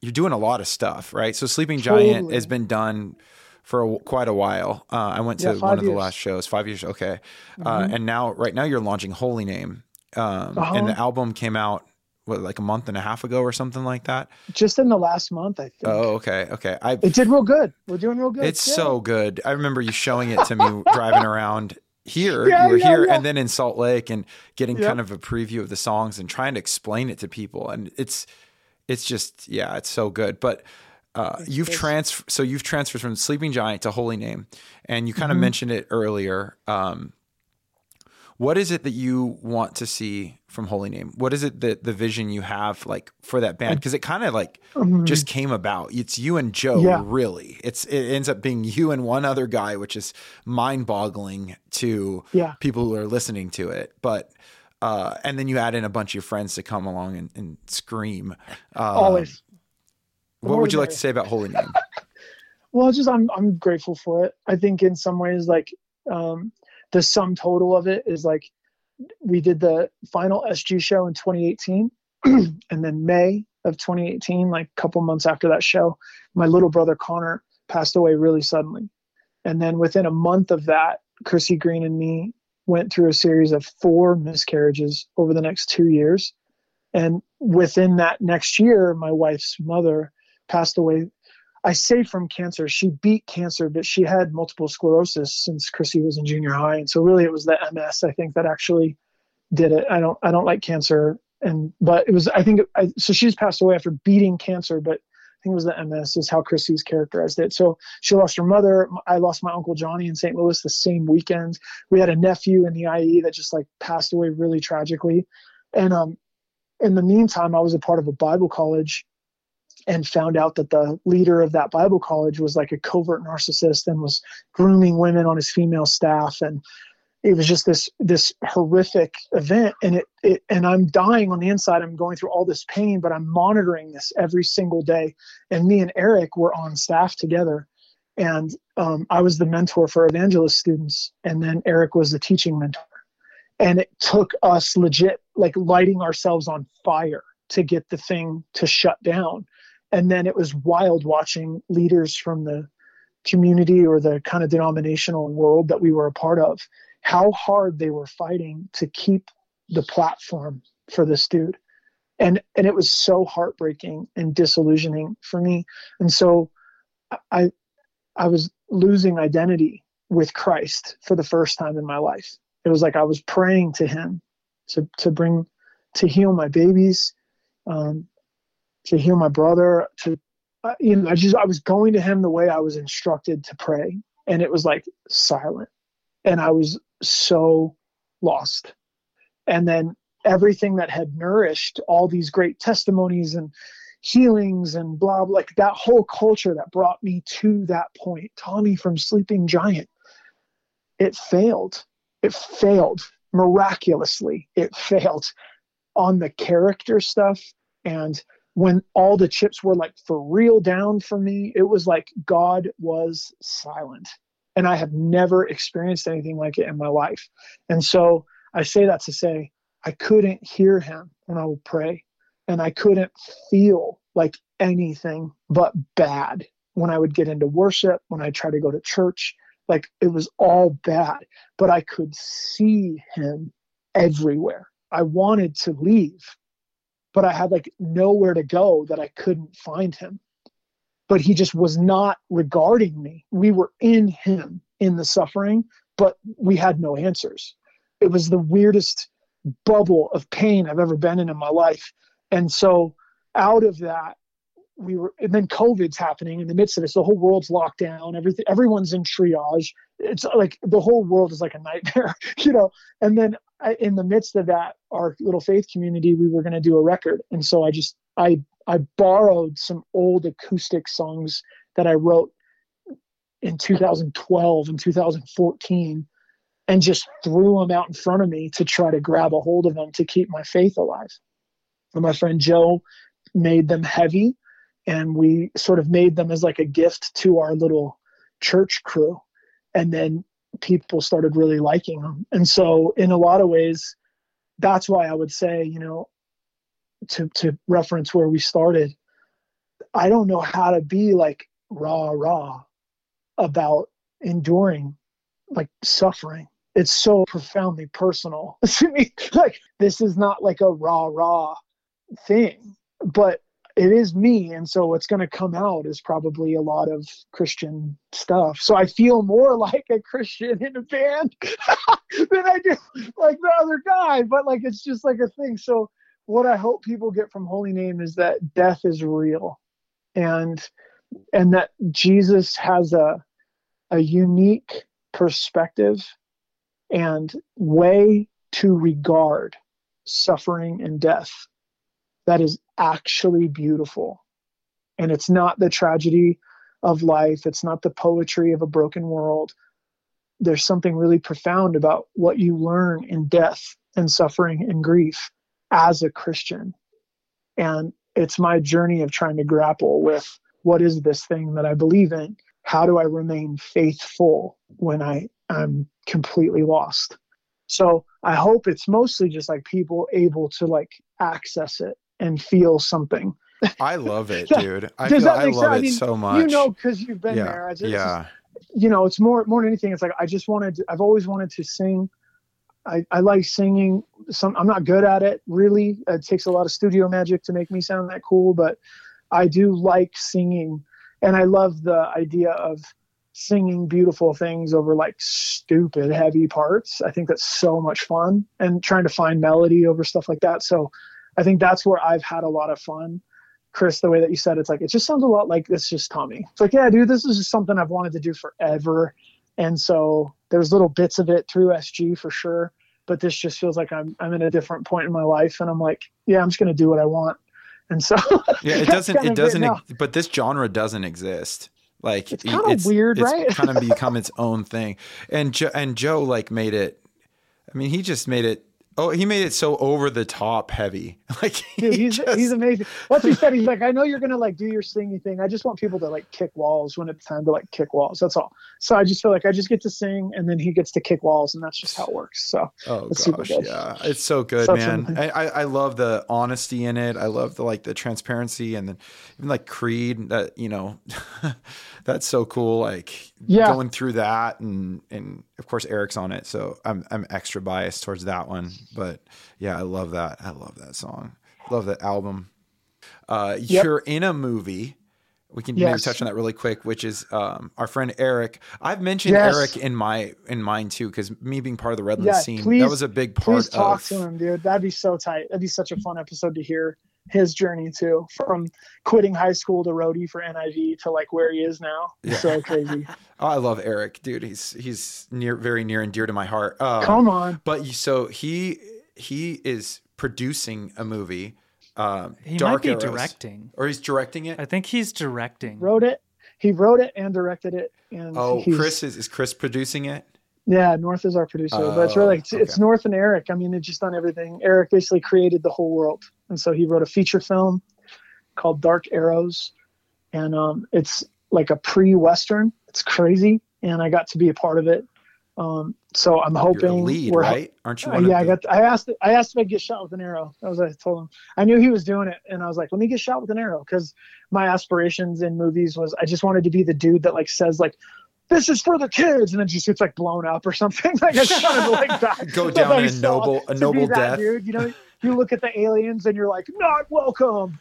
Speaker 2: you're doing a lot of stuff, right? So Sleeping Giant totally. has been done for a, quite a while. Uh, I went to yeah, one of the last shows, five years. Okay, uh, mm-hmm. uh, and now right now you're launching Holy Name, um, uh-huh. and the album came out what like a month and a half ago or something like that.
Speaker 3: Just in the last month, I think.
Speaker 2: Oh, okay, okay. I
Speaker 3: it did real good. We're doing real good.
Speaker 2: It's yeah. so good. I remember you showing it to me driving around here. Yeah, you were yeah, here, and then in Salt Lake, and getting kind of a preview of the songs and trying to explain it to people, and it's it's just yeah, it's so good. But uh, you've transferred, so you've transferred from Sleeping Giant to Holy Name, and you kind of mm-hmm. mentioned it earlier. Um, what is it that you want to see from Holy Name? What is it that the vision you have like for that band? Because it kind of like mm-hmm. just came about. It's you and Joe, yeah. really. It's it ends up being you and one other guy, which is mind boggling to
Speaker 3: yeah.
Speaker 2: people who are listening to it. But uh, and then you add in a bunch of friends to come along and, and scream.
Speaker 3: Uh, Always
Speaker 2: what would you like to say about Holy Name?
Speaker 3: well, just I'm I'm grateful for it. I think in some ways, like um, the sum total of it is like we did the final SG show in 2018. and then May of 2018, like a couple months after that show, my little brother Connor passed away really suddenly. And then within a month of that, Chrissy Green and me went through a series of four miscarriages over the next two years. And within that next year, my wife's mother passed away. I say from cancer. She beat cancer, but she had multiple sclerosis since Chrissy was in junior high. And so really it was the MS, I think, that actually did it. I don't I don't like cancer and but it was I think I, so she's passed away after beating cancer, but I think it was the MS, is how Chrissy's characterized it. So she lost her mother. I lost my uncle Johnny in St. Louis the same weekend. We had a nephew in the IE that just like passed away really tragically. And um, in the meantime, I was a part of a Bible college and found out that the leader of that Bible college was like a covert narcissist and was grooming women on his female staff. And it was just this this horrific event. And it, it and i'm dying on the inside. I'm going through all this pain but i'm monitoring this every single day. And me and eric were on staff together. And um, i was the mentor for evangelist students. And then eric was the teaching mentor. And it took us legit like lighting ourselves on fire to get the thing to shut down and then it was wild watching leaders from the community or the kind of denominational world that we were a part of how hard they were fighting to keep the platform for this dude. And and it was so heartbreaking and disillusioning for me. And so i i was losing identity with christ for the first time in my life. It was like i was praying to him to to bring to heal my babies um, to heal my brother to uh, you know i just i was going to him the way i was instructed to pray and it was like silent and i was so lost. And then everything that had nourished all these great testimonies and healings and blah, blah like that whole culture that brought me to that point, Tommy from Sleeping Giant, it failed. It failed miraculously. It failed on the character stuff. And when all the chips were like for real down for me, it was like God was silent and I have never experienced anything like it in my life. And so I say that to say I couldn't hear him when I would pray, and I couldn't feel like anything but bad when I would get into worship, when I try to go to church. Like it was all bad, but I could see him everywhere. I wanted to leave, but I had like nowhere to go that I couldn't find him but he just was not regarding me. We were in him in the suffering, but we had no answers. It was the weirdest bubble of pain I've ever been in in my life. And so out of that, we were, and then COVID's happening in the midst of this. The whole world's locked down. Everything, everyone's in triage. It's like the whole world is like a nightmare, you know. And then I, in the midst of that, our little faith community, we were going to do a record, and so I just I I borrowed some old acoustic songs that I wrote in 2012 and 2014 and just threw them out in front of me to try to grab a hold of them to keep my faith alive. And my friend Joe made them heavy and we sort of made them as like a gift to our little church crew. And then people started really liking them. And so in a lot of ways, that's why I would say, you know, to to reference where we started i don't know how to be like raw raw about enduring like suffering it's so profoundly personal to me like this is not like a raw raw thing but it is me and so what's going to come out is probably a lot of christian stuff. So i feel more like a christian in a band than i do like the other guy but like it's just like a thing. So what I hope people get from Holy Name is that death is real, and and that Jesus has a a unique perspective and way to regard suffering and death that is actually beautiful. And it's not the tragedy of life, it's not the poetry of a broken world. There's something really profound about what you learn in death and suffering and grief as a Christian. And it's my journey of trying to grapple with what is this thing that I believe in? How do I remain faithful when I am completely lost? So I hope it's mostly just like people able to like access it and feel something.
Speaker 2: I love it, dude. I feel I love sense? it I mean, so much.
Speaker 3: You know, because you've been
Speaker 2: yeah.
Speaker 3: there.
Speaker 2: Just, yeah.
Speaker 3: You know, it's more more than anything. It's like I just wanted. To, I've always wanted to sing. I, I like singing. Some I'm not good at it really. It takes a lot of studio magic to make me sound that cool, but I do like singing, and I love the idea of singing beautiful things over like stupid heavy parts. I think that's so much fun, and trying to find melody over stuff like that. So I think that's where I've had a lot of fun. Chris, the way that you said it's like it just sounds a lot like it's just Tommy. It's like, yeah, dude, this is just something I've wanted to do forever. And so there's little bits of it through SG for sure. But this just feels like I'm I'm in a different point in my life and I'm like, yeah, I'm just gonna do what I want. And so
Speaker 2: Yeah, it doesn't it doesn't but this genre doesn't exist. Like
Speaker 3: it's kind of weird,
Speaker 2: it's
Speaker 3: right?
Speaker 2: kind of become its own thing. And Joe, and Joe like made it I mean, he just made it Oh, he made it so over the top heavy. Like
Speaker 3: he Dude, he's just... he's amazing. Once he said he's like, I know you're gonna like do your singing thing. I just want people to like kick walls when it's time to like kick walls. That's all. So I just feel like I just get to sing and then he gets to kick walls and that's just how it works. So
Speaker 2: oh gosh, yeah, it's so good, Such man. I, I, I love the honesty in it. I love the like the transparency and then even like Creed that you know that's so cool. Like yeah. going through that and and of course Eric's on it, so I'm I'm extra biased towards that one. But yeah, I love that. I love that song. Love that album. Uh, yep. You're in a movie. We can yes. maybe touch on that really quick, which is um, our friend Eric. I've mentioned yes. Eric in my in mine too, because me being part of the Redlands yeah, scene, please, that was a big part.
Speaker 3: Please talk
Speaker 2: of,
Speaker 3: to him, dude. That'd be so tight. That'd be such a fun episode to hear his journey too, from quitting high school to roadie for NIV to like where he is now. Yeah. So crazy.
Speaker 2: oh, I love Eric, dude. He's he's near very near and dear to my heart. Um,
Speaker 3: Come on.
Speaker 2: But so he he is producing a movie. Um,
Speaker 1: he Dark might be Arrows, directing,
Speaker 2: or he's directing it.
Speaker 1: I think he's directing.
Speaker 3: Wrote it. He wrote it and directed it. And
Speaker 2: oh, Chris is is Chris producing it?
Speaker 3: Yeah, North is our producer, uh, but it's really it's, okay. it's, North and Eric. I mean, it's just done everything. Eric basically created the whole world, and so he wrote a feature film called Dark Arrows, and um, it's like a pre-western. It's crazy, and I got to be a part of it. Um, so I'm hoping
Speaker 2: lead, we're, right? Aren't you? Uh,
Speaker 3: yeah, I got. I asked. I asked if I get shot with an arrow. That was what I told him. I knew he was doing it, and I was like, "Let me get shot with an arrow," because my aspirations in movies was I just wanted to be the dude that like says like, this is for the kids, and then just gets like blown up or something. like I kind of like that.
Speaker 2: Go down a noble, a noble death,
Speaker 3: dude. You know, you look at the aliens and you're like, not welcome.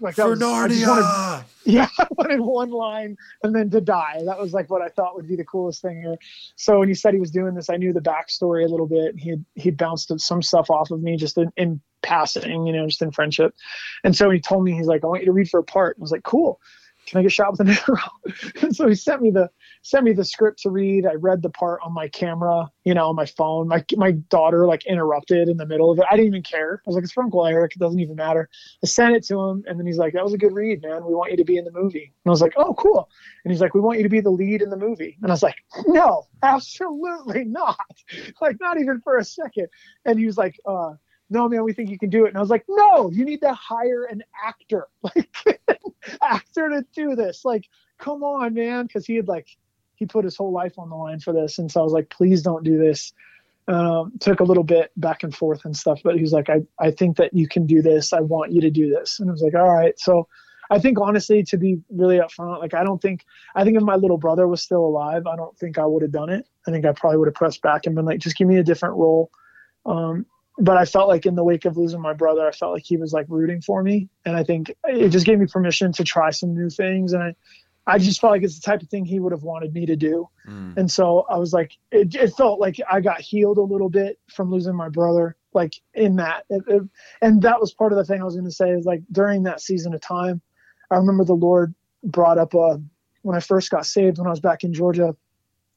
Speaker 2: like for was.
Speaker 3: Wanted, yeah, I wanted one line and then to die. That was like what I thought would be the coolest thing here. So when he said he was doing this, I knew the backstory a little bit. He he bounced some stuff off of me just in, in passing, you know, just in friendship. And so he told me, he's like, I want you to read for a part. I was like, cool can I get shot with an arrow? and so he sent me the sent me the script to read. I read the part on my camera, you know, on my phone. My my daughter like interrupted in the middle of it. I didn't even care. I was like, it's from Uncle Eric. It doesn't even matter. I sent it to him, and then he's like, that was a good read, man. We want you to be in the movie. And I was like, oh, cool. And he's like, we want you to be the lead in the movie. And I was like, no, absolutely not. Like not even for a second. And he was like, uh no man we think you can do it and i was like no you need to hire an actor like actor to do this. Like come on man. Because he had like he put his whole life on the line for this. And so i was like please don't do this. Um, took a little bit back and forth and stuff but he's like I, I think that you can do this. I want you to do this. And i was like all right. So i think honestly to be really upfront like i don't think i think if my little brother was still alive i don't think i would have done it. I think i probably would have pressed back and been like just give me a different role. Um, but I felt like in the wake of losing my brother, I felt like he was like rooting for me, and I think it just gave me permission to try some new things, and I, I just felt like it's the type of thing he would have wanted me to do, mm. and so I was like, it, it, felt like I got healed a little bit from losing my brother, like in that, it, it, and that was part of the thing I was going to say is like during that season of time, I remember the Lord brought up a uh, when I first got saved when I was back in Georgia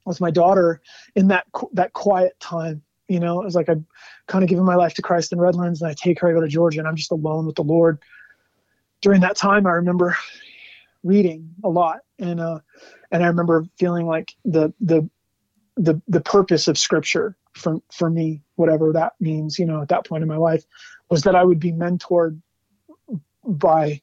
Speaker 3: with my daughter in that that quiet time you know, it was like I'm kind of giving my life to Christ in Redlands, and I take her, I go to Georgia, and I'm just alone with the Lord. During that time, I remember reading a lot, and uh, and I remember feeling like the the the the purpose of Scripture for for me, whatever that means, you know, at that point in my life, was that I would be mentored by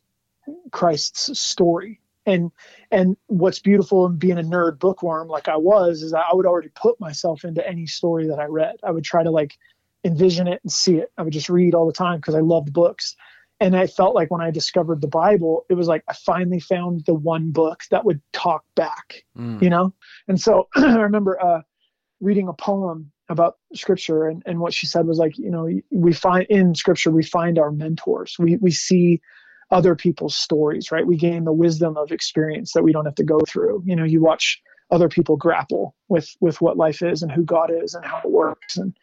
Speaker 3: Christ's story And and what's beautiful in being a nerd bookworm like I was is that I would already put myself into any story that I read. I would try to like envision it and see it. I would just read all the time because I loved books. And I felt like when I discovered the Bible, it was like I finally found the one book that would talk back, mm. you know? And so I remember uh, reading a poem about scripture and, and what she said was like, you know, we find in scripture, we find our mentors. We, we see other people's stories, right? We gain the wisdom of experience that we don't have to go through. You know, you watch other people grapple with with what life is and who God is and how it works and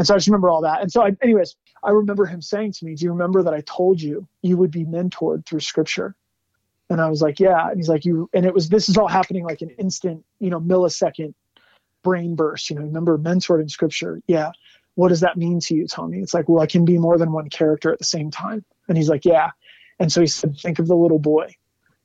Speaker 3: and so I just remember all that. And so, I, anyways, I remember him saying to me, "Do you remember that I told you you would be mentored through Scripture?" And I was like, "Yeah." And he's like, "You." And it was this is all happening like an instant, you know, millisecond brain burst. You know, remember mentored in Scripture? Yeah. What does that mean to you, Tommy? It's like, well, I can be more than one character at the same time. And he's like, "Yeah." And so he said, "Think of the little boy."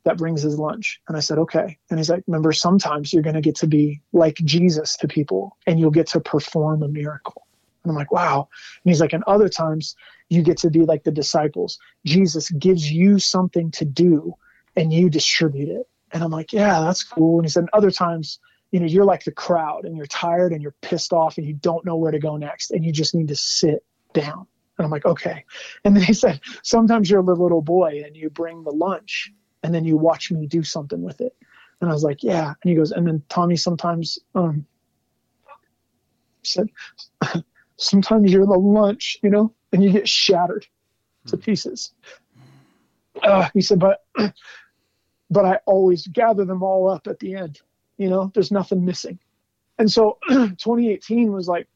Speaker 3: that brings his lunch. And I said, okay. And he's like, remember, sometimes you're going to get to be like Jesus to people and you'll get to perform a miracle. And I'm like, wow. And he's like, and other times you get to be like the disciples. Jesus gives you something to do and you distribute it. And I'm like, yeah, that's cool. And he said, other times, you know, you're like the crowd and you're tired and you're pissed off and you don't know where to go next and you just need to sit down. And I'm like, okay. And then he said, sometimes you're the little boy and you bring the lunch and then you watch me do something with it. And I was like, yeah. And he goes, and then Tommy sometimes um, said, sometimes you're the lunch, you know, and you get shattered to hmm. pieces. Uh, he said, but but I always gather them all up at the end. You know, there's nothing missing. And so 2018 was like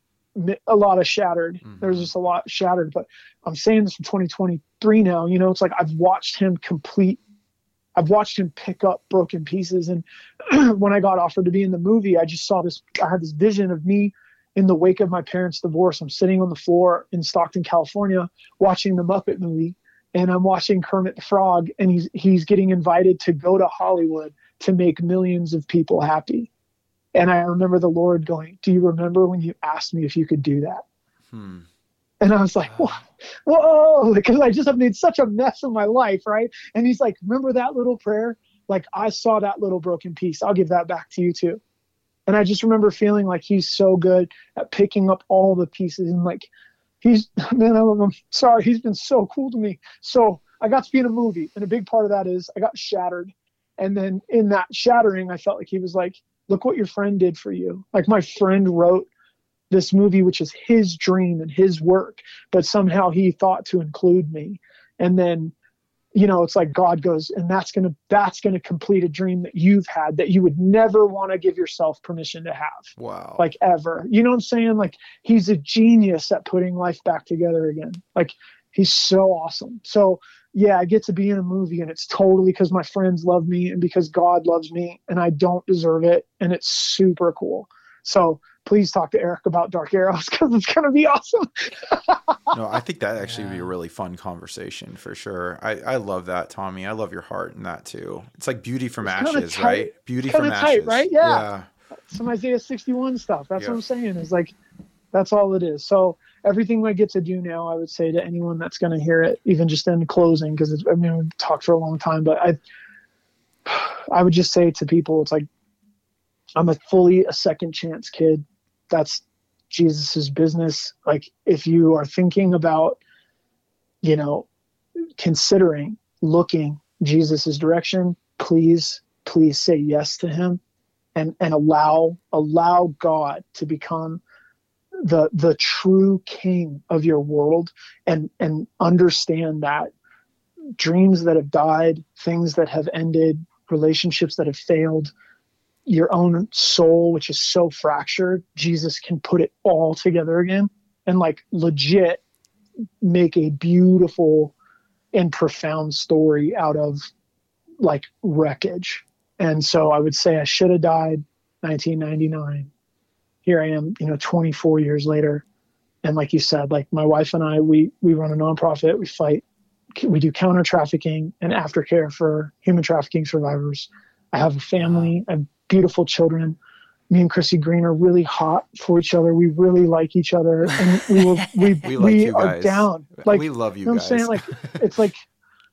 Speaker 3: a lot of shattered. Mm-hmm. There's just a lot shattered. But I'm saying this from 2023 now. You know, it's like I've watched him complete. I've watched him pick up broken pieces. And when I got offered to be in the movie, I just saw this. I had this vision of me in the wake of my parents' divorce, I'm sitting on the floor in Stockton, California, watching the Muppet movie, and I'm watching Kermit the Frog, and he's he's getting invited to go to Hollywood to make millions of people happy. And I remember the Lord going, "Do you remember when you asked me if you could do that?" Hmm. And I was like, whoa, whoa, because I just have made such a mess of my life, right? And he's like, remember that little prayer? Like I saw that little broken piece. I'll give that back to you too. And I just remember feeling like he's so good at picking up all the pieces and like he's man, I'm sorry, he's been so cool to me. So I got to be in a movie, and a big part of that is I got shattered. And then in that shattering, I felt like he was like, Look what your friend did for you. Like my friend wrote this movie, which is his dream and his work, but somehow he thought to include me. And then you know it's like god goes and that's going to that's going to complete a dream that you've had that you would never want to give yourself permission to have.
Speaker 2: Wow.
Speaker 3: Like ever. You know what i'm saying? Like he's a genius at putting life back together again. Like he's so awesome so yeah i get to be in a movie and it's totally because my friends love me and because god loves me and i don't deserve it and it's super cool so please talk to Eric about Dark Arrows because it's going to be awesome.
Speaker 2: no, I think that actually yeah. would be a really fun conversation for sure. I, I love that, Tommy. I love your heart in that too. It's like beauty from it's ashes, tight, right? Beauty from tight, ashes,
Speaker 3: right? Yeah. yeah. Some Isaiah 61 stuff. That's yeah. what I'm saying. Is like, that's all it is. So everything I get to do now, I would say to anyone that's going to hear it, even just in closing, because I mean, we've talked for a long time, but I, I would just say to people, it's like, I'm a fully a second chance kid that's Jesus's business. Like if you are thinking about, you know, considering looking Jesus's direction, please, please say yes to him and, and allow allow God to become the the true king of your world and and understand that dreams that have died, things that have ended, relationships that have failed, your own soul, which is so fractured, Jesus can put it all together again and like legit make a beautiful and profound story out of like wreckage. And so I would say I should have died 1999. Here I am, you know, 24 years later. And like you said, like my wife and I, we, we run a nonprofit, we fight, we do counter trafficking and aftercare for human trafficking survivors. I have a family, I have beautiful children. Me and Chrissy Green are really hot for each other. We really like each other, and we will we we, we are down.
Speaker 2: Like we love you. you know
Speaker 3: I'm saying like it's like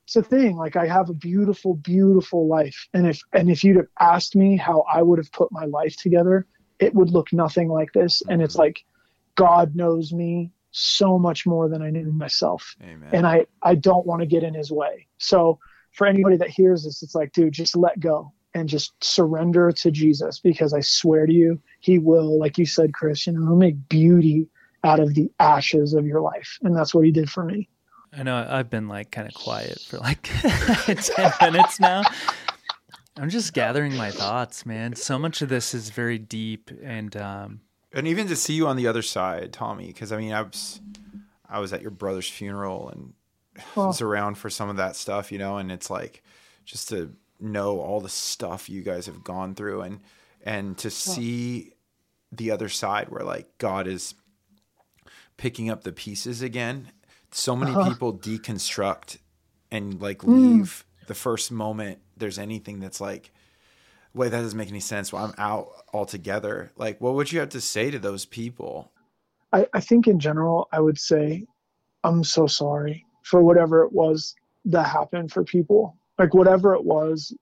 Speaker 3: it's a thing. Like I have a beautiful, beautiful life. And if and if you'd have asked me how I would have put my life together, it would look nothing like this. And it's mm-hmm. like God knows me so much more than I knew myself.
Speaker 2: Amen.
Speaker 3: And I, I don't want to get in his way. So for anybody that hears this, it's like, dude, just let go and just surrender to Jesus because I swear to you, he will, like you said, Chris, you know, he'll make beauty out of the ashes of your life. And that's what he did for me.
Speaker 1: I know I've been like kind of quiet for like 10 minutes now. I'm just gathering my thoughts, man. So much of this is very deep and um
Speaker 2: and even to see you on the other side, Tommy, because I mean, I was I was at your brother's funeral and
Speaker 3: Oh.
Speaker 2: was around for some of that stuff, you know, and it's like just to know all the stuff you guys have gone through and and to see the other side where like God is picking up the pieces again. So many
Speaker 3: Uh-huh.
Speaker 2: people deconstruct and like leave the first moment there's anything that's like wait that doesn't make any sense. Well i'm out altogether. Like what would you have to say to those people?
Speaker 3: I, I think in general, I would say, I'm so sorry for whatever it was that happened for people. Like whatever it was,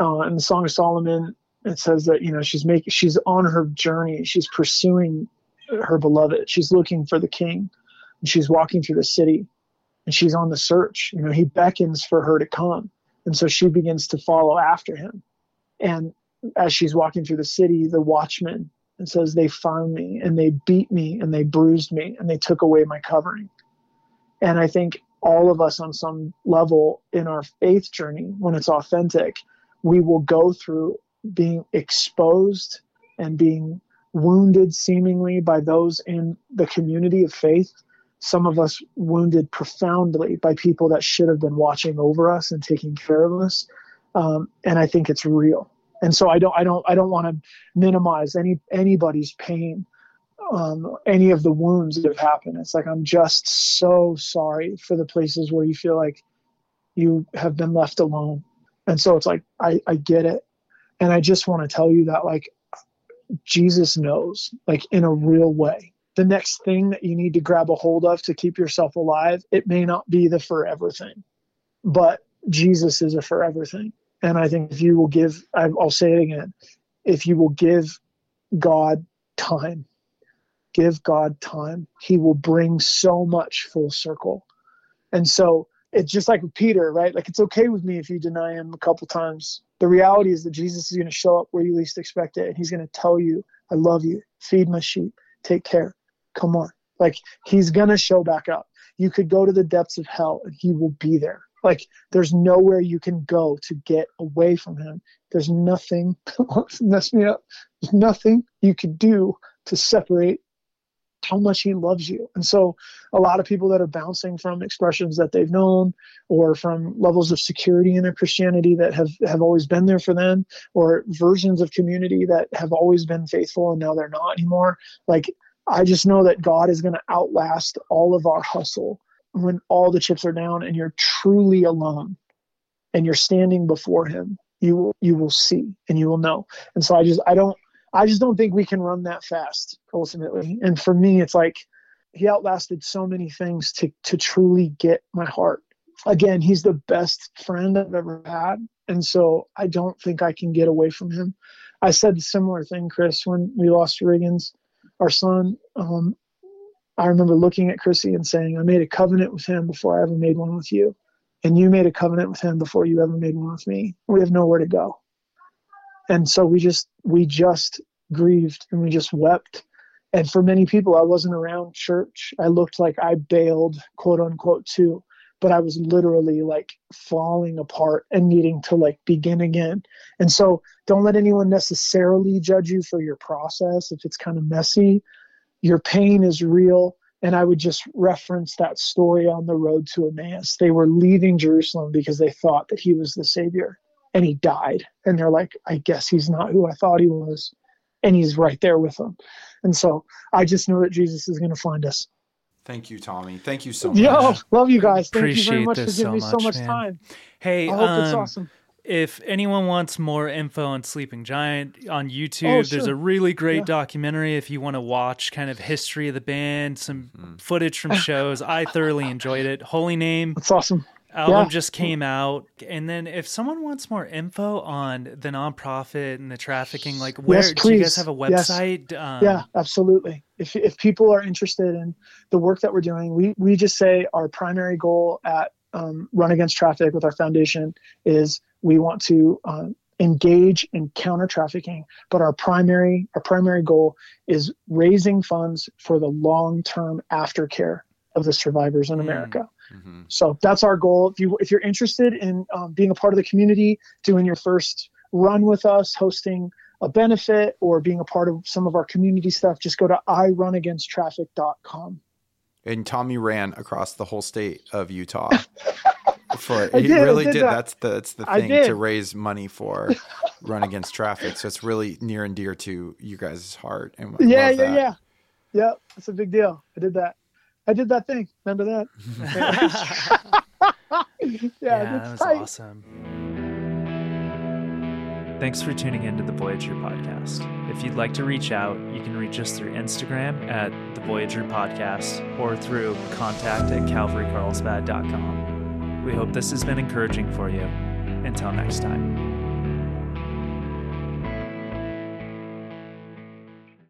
Speaker 3: uh, in the Song of Solomon, it says that you know she's making, she's on her journey, she's pursuing her beloved, she's looking for the king, and she's walking through the city, and she's on the search. You know, he beckons for her to come, and so she begins to follow after him, and as she's walking through the city, the watchman and says they found me and they beat me and they bruised me and they took away my covering. And i think all of us on some level in our faith journey when it's authentic we will go through being exposed and being wounded seemingly by those in the community of faith some of us wounded profoundly by people that should have been watching over us and taking care of us. Um, and i think it's real. And so i don't i don't i don't want to minimize any anybody's pain um, any of the wounds that have happened. It's like i'm just so sorry for the places where you feel like you have been left alone. And so it's like i i get it. And i just want to tell you that like jesus knows like in a real way the next thing that you need to grab a hold of to keep yourself alive it may not be the forever thing but jesus is a forever thing and I think if you will give, I'll say it again, if you will give God time, give God time, He will bring so much full circle. And so it's just like with Peter, right? Like it's okay with me if you deny Him a couple times. The reality is that Jesus is going to show up where you least expect it, and He's going to tell you, "I love you. Feed my sheep. Take care. Come on." Like He's to show back up. You could go to the depths of hell, and He will be there. Like there's nowhere you can go to get away from him. There's nothing mess me up. There's nothing you could do to separate how much he loves you. And so a lot of people that are bouncing from expressions that they've known or from levels of security in their Christianity that have, have always been there for them or versions of community that have always been faithful and now they're not anymore. Like I just know that God is going to outlast all of our hustle when all the chips are down and you're truly alone and you're standing before him. You will you will see and you will know. And so i just i don't i just don't think we can run that fast ultimately. And for me it's like he outlasted so many things to to truly get my heart. Again he's the best friend i've ever had. And so i don't think i can get away from him. I said a similar thing chris when we lost riggins our son um, I remember looking at Chrissy and saying, I made a covenant with him before I ever made one with you. And you made a covenant with him before you ever made one with me. We have nowhere to go. And so we just we just grieved and we just wept. And for many people, I wasn't around church. I looked like I bailed, quote unquote, too. But I was literally like falling apart and needing to like begin again. And so don't let anyone necessarily judge you for your process if it's kind of messy your pain is real. And I would just reference that story on the road to Emmaus. They were leaving Jerusalem because they thought that he was the Savior and he died. And they're like, I guess he's not who I thought he was. And he's right there with them. And so I just know that Jesus is going to find us.
Speaker 2: Thank you tommy thank you so much
Speaker 3: Yo, love you guys. Thank you very
Speaker 1: Appreciate
Speaker 3: much for
Speaker 1: this
Speaker 3: giving
Speaker 1: so
Speaker 3: me so
Speaker 1: much,
Speaker 3: much
Speaker 1: man.
Speaker 3: time.
Speaker 1: Hey,
Speaker 3: I hope it's
Speaker 1: um,
Speaker 3: awesome.
Speaker 1: if anyone wants more info on Sleeping Giant on YouTube,
Speaker 3: Oh,
Speaker 1: there's a really great
Speaker 3: Yeah.
Speaker 1: documentary if you want to watch kind of history of the band, some
Speaker 3: Mm-hmm.
Speaker 1: footage from shows. I thoroughly enjoyed it. Holy Name,
Speaker 3: It's awesome.
Speaker 1: Album
Speaker 3: Yeah.
Speaker 1: just came out. And then if someone wants more info on the nonprofit and the trafficking, like where
Speaker 3: Yes,
Speaker 1: do you guys have a
Speaker 3: Yes.
Speaker 1: website? Um,
Speaker 3: yeah absolutely if, if people are interested in the work that we're doing we, we just say our primary goal at um, run against traffic with our foundation is we want to um, engage in counter trafficking but our primary our primary goal is raising funds for the long-term aftercare of the survivors in
Speaker 1: Mm.
Speaker 3: america
Speaker 2: Mhm.
Speaker 3: so that's our goal. If you if you're interested in um, being a part of the community, doing your first run with us, hosting a benefit, or being a part of some of our community stuff, just go to irunagainsttraffic.com.
Speaker 2: And Tommy ran across the whole state of Utah. For
Speaker 3: I
Speaker 2: he
Speaker 3: did,
Speaker 2: really
Speaker 3: did
Speaker 2: did.
Speaker 3: that.
Speaker 2: That's the that's the thing to raise money for Run Against Traffic. So it's really near and dear to you guys' heart. And
Speaker 3: Yeah, yeah, yeah, yeah. That's a big deal. I did that. I did that thing. Remember that? yeah,
Speaker 1: Yeah, that was
Speaker 3: tight.
Speaker 1: awesome. Thanks for tuning into the Voyager podcast. If you'd like to reach out, you can reach us through Instagram at the Voyager podcast or through contact at calvarycarlsbad.com. We hope this has been encouraging for you. Until next time.